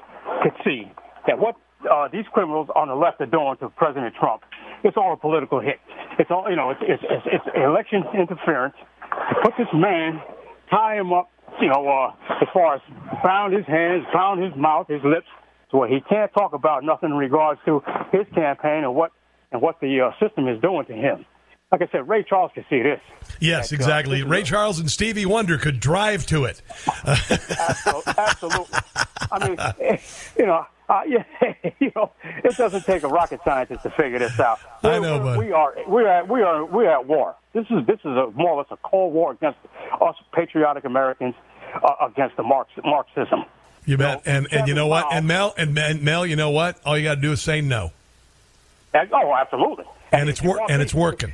could see that what uh, these criminals on the left are doing to President Trump, it's all a political hit. It's all, you know, it's, it's, it's, it's election interference to put this man, tie him up, you know, uh, as far as bound his hands, bound his mouth, his lips, to where he can't talk about nothing in regards to his campaign and what and what the uh, system is doing to him. like I said, Ray Charles can see this. Yes, That, uh, exactly. this is Ray a- Charles and Stevie Wonder could drive to it. Absolutely. Absolutely. I mean, [laughs] you know, uh, yeah, [laughs] you know, it doesn't take a rocket scientist to figure this out. I know, We're- but- we are we are we are we are at war. This is this is a more or less a cold war against us patriotic Americans uh, against the Marx, Marxism. You bet. And and you know what? And Mel and, and Mel, you know what? All you got to do is say no, And- oh, absolutely. and it's wor- and it's working.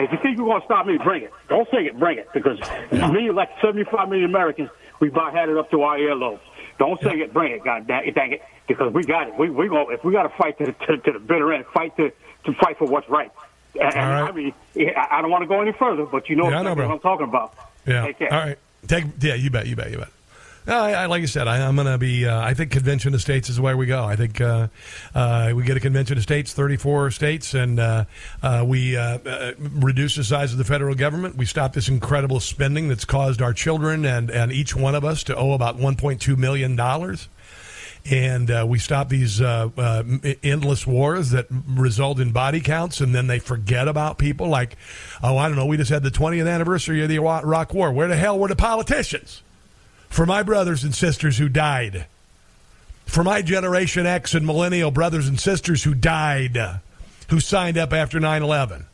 If you think you're going to stop me, bring it. Don't say it, bring it. Because me, like 75 million Americans, we've about had it up to our earlobes. Don't say it, bring it, God dang it, dang it. Because we got it. We we go if we got to fight to the to, to the bitter end, fight to to fight for what's right. And, I mean, I don't want to go any further, but you know, Yeah, exactly know what I'm talking about. Yeah. Take care. All right. Take yeah. You bet. You bet. You bet. I, I, like you said, I, I'm going to be. Uh, I think convention of states is the way we go. I think uh, uh, we get a convention of states, 34 states, and uh, uh, we uh, reduce the size of the federal government. We stop this incredible spending that's caused our children and, and each one of us to owe about 1.2 million dollars. And uh, we stop these uh, uh, endless wars that result in body counts, and then they forget about people. Like, oh, I don't know, we just had the 20th anniversary of the Iraq War. Where the hell were the politicians? For my brothers and sisters who died, for my Generation X and Millennial brothers and sisters who died, who signed up after 9 11.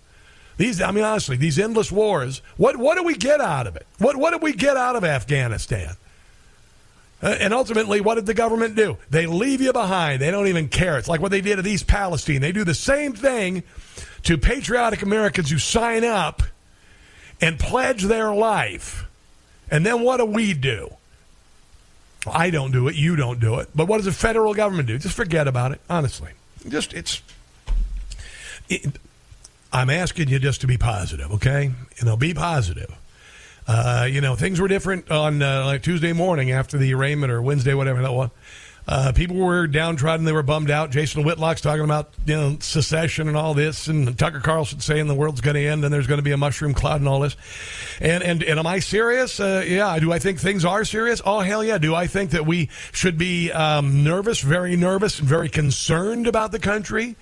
These, I mean, honestly, these endless wars, what, what do we get out of it? What, what did we get out of Afghanistan? Uh, and ultimately, what did the government do? They leave you behind. They don't even care. It's like what they did to East Palestine. They do the same thing to patriotic Americans who sign up and pledge their life. And then what do we do? I don't do it. You don't do it. But what does the federal government do? Just forget about it. Honestly, just it's. It, I'm asking you just to be positive, okay? You know, be positive. Uh, you know, things were different on uh, like Tuesday morning after the arraignment or Wednesday, whatever that was. Uh, people were downtrodden. They were bummed out. Jason Whitlock's talking about you know secession and all this, and Tucker Carlson saying the world's going to end and there's going to be a mushroom cloud and all this. And and and am I serious? Uh, yeah. Do I think things are serious? Oh hell yeah. Do I think that we should be um, nervous, very nervous, and very concerned about the country?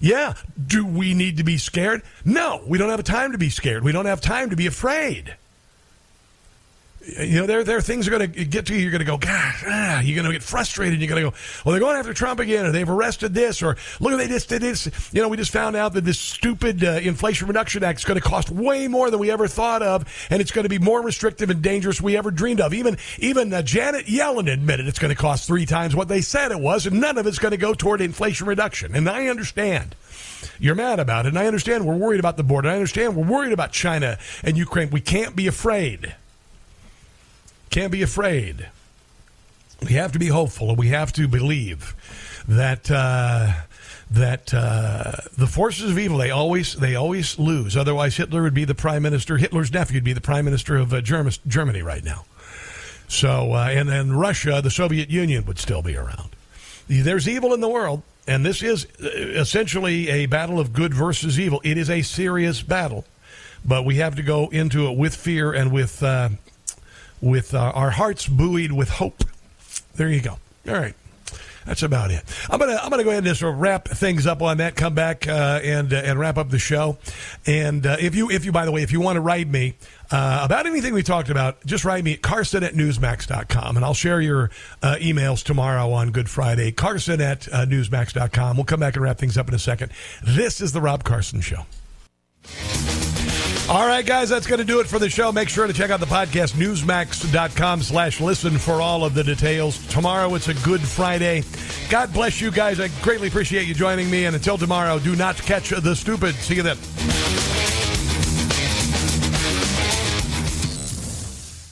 Yeah. Do we need to be scared? No. We don't have time to be scared. We don't have time to be afraid you know, there, there are things are going to get to you. You're going to go, gosh, ah, you're going to get frustrated. You're going to go, well, they're going after Trump again, or they've arrested this, or look, they just did this. You know, we just found out that this stupid uh, Inflation Reduction Act is going to cost way more than we ever thought of, and it's going to be more restrictive and dangerous we ever dreamed of. Even even uh, Janet Yellen admitted it's going to cost three times what they said it was, and none of it's going to go toward inflation reduction. And I understand. You're mad about it, and I understand we're worried about the border. I understand we're worried about China and Ukraine. We can't be afraid. Can't be afraid. We have to be hopeful, and we have to believe that uh, that uh, the forces of evil they always they always lose. Otherwise, Hitler would be the prime minister. Hitler's nephew would be the prime minister of uh, Germ- Germany right now. So, uh, and then Russia, the Soviet Union, would still be around. There's evil in the world, and this is uh, essentially a battle of good versus evil. It is a serious battle, but we have to go into it with fear and with uh, with uh, our hearts buoyed with hope. There you go. All right. That's about it. I'm gonna I'm gonna go ahead and just wrap things up on that. Come back uh, and uh, and wrap up the show. And uh, if you if you by the way if you want to write me uh, about anything we talked about, just write me at Carson at newsmax.com and I'll share your uh, emails tomorrow on Good Friday. Carson at uh, newsmax.com. We'll come back and wrap things up in a second. This is the Rob Carson Show. All right, guys, that's going to do it for the show. Make sure to check out the podcast, newsmax.com slash listen for all of the details. Tomorrow, it's a Good Friday. God bless you guys. I greatly appreciate you joining me. And until tomorrow, do not catch the stupid. See you then.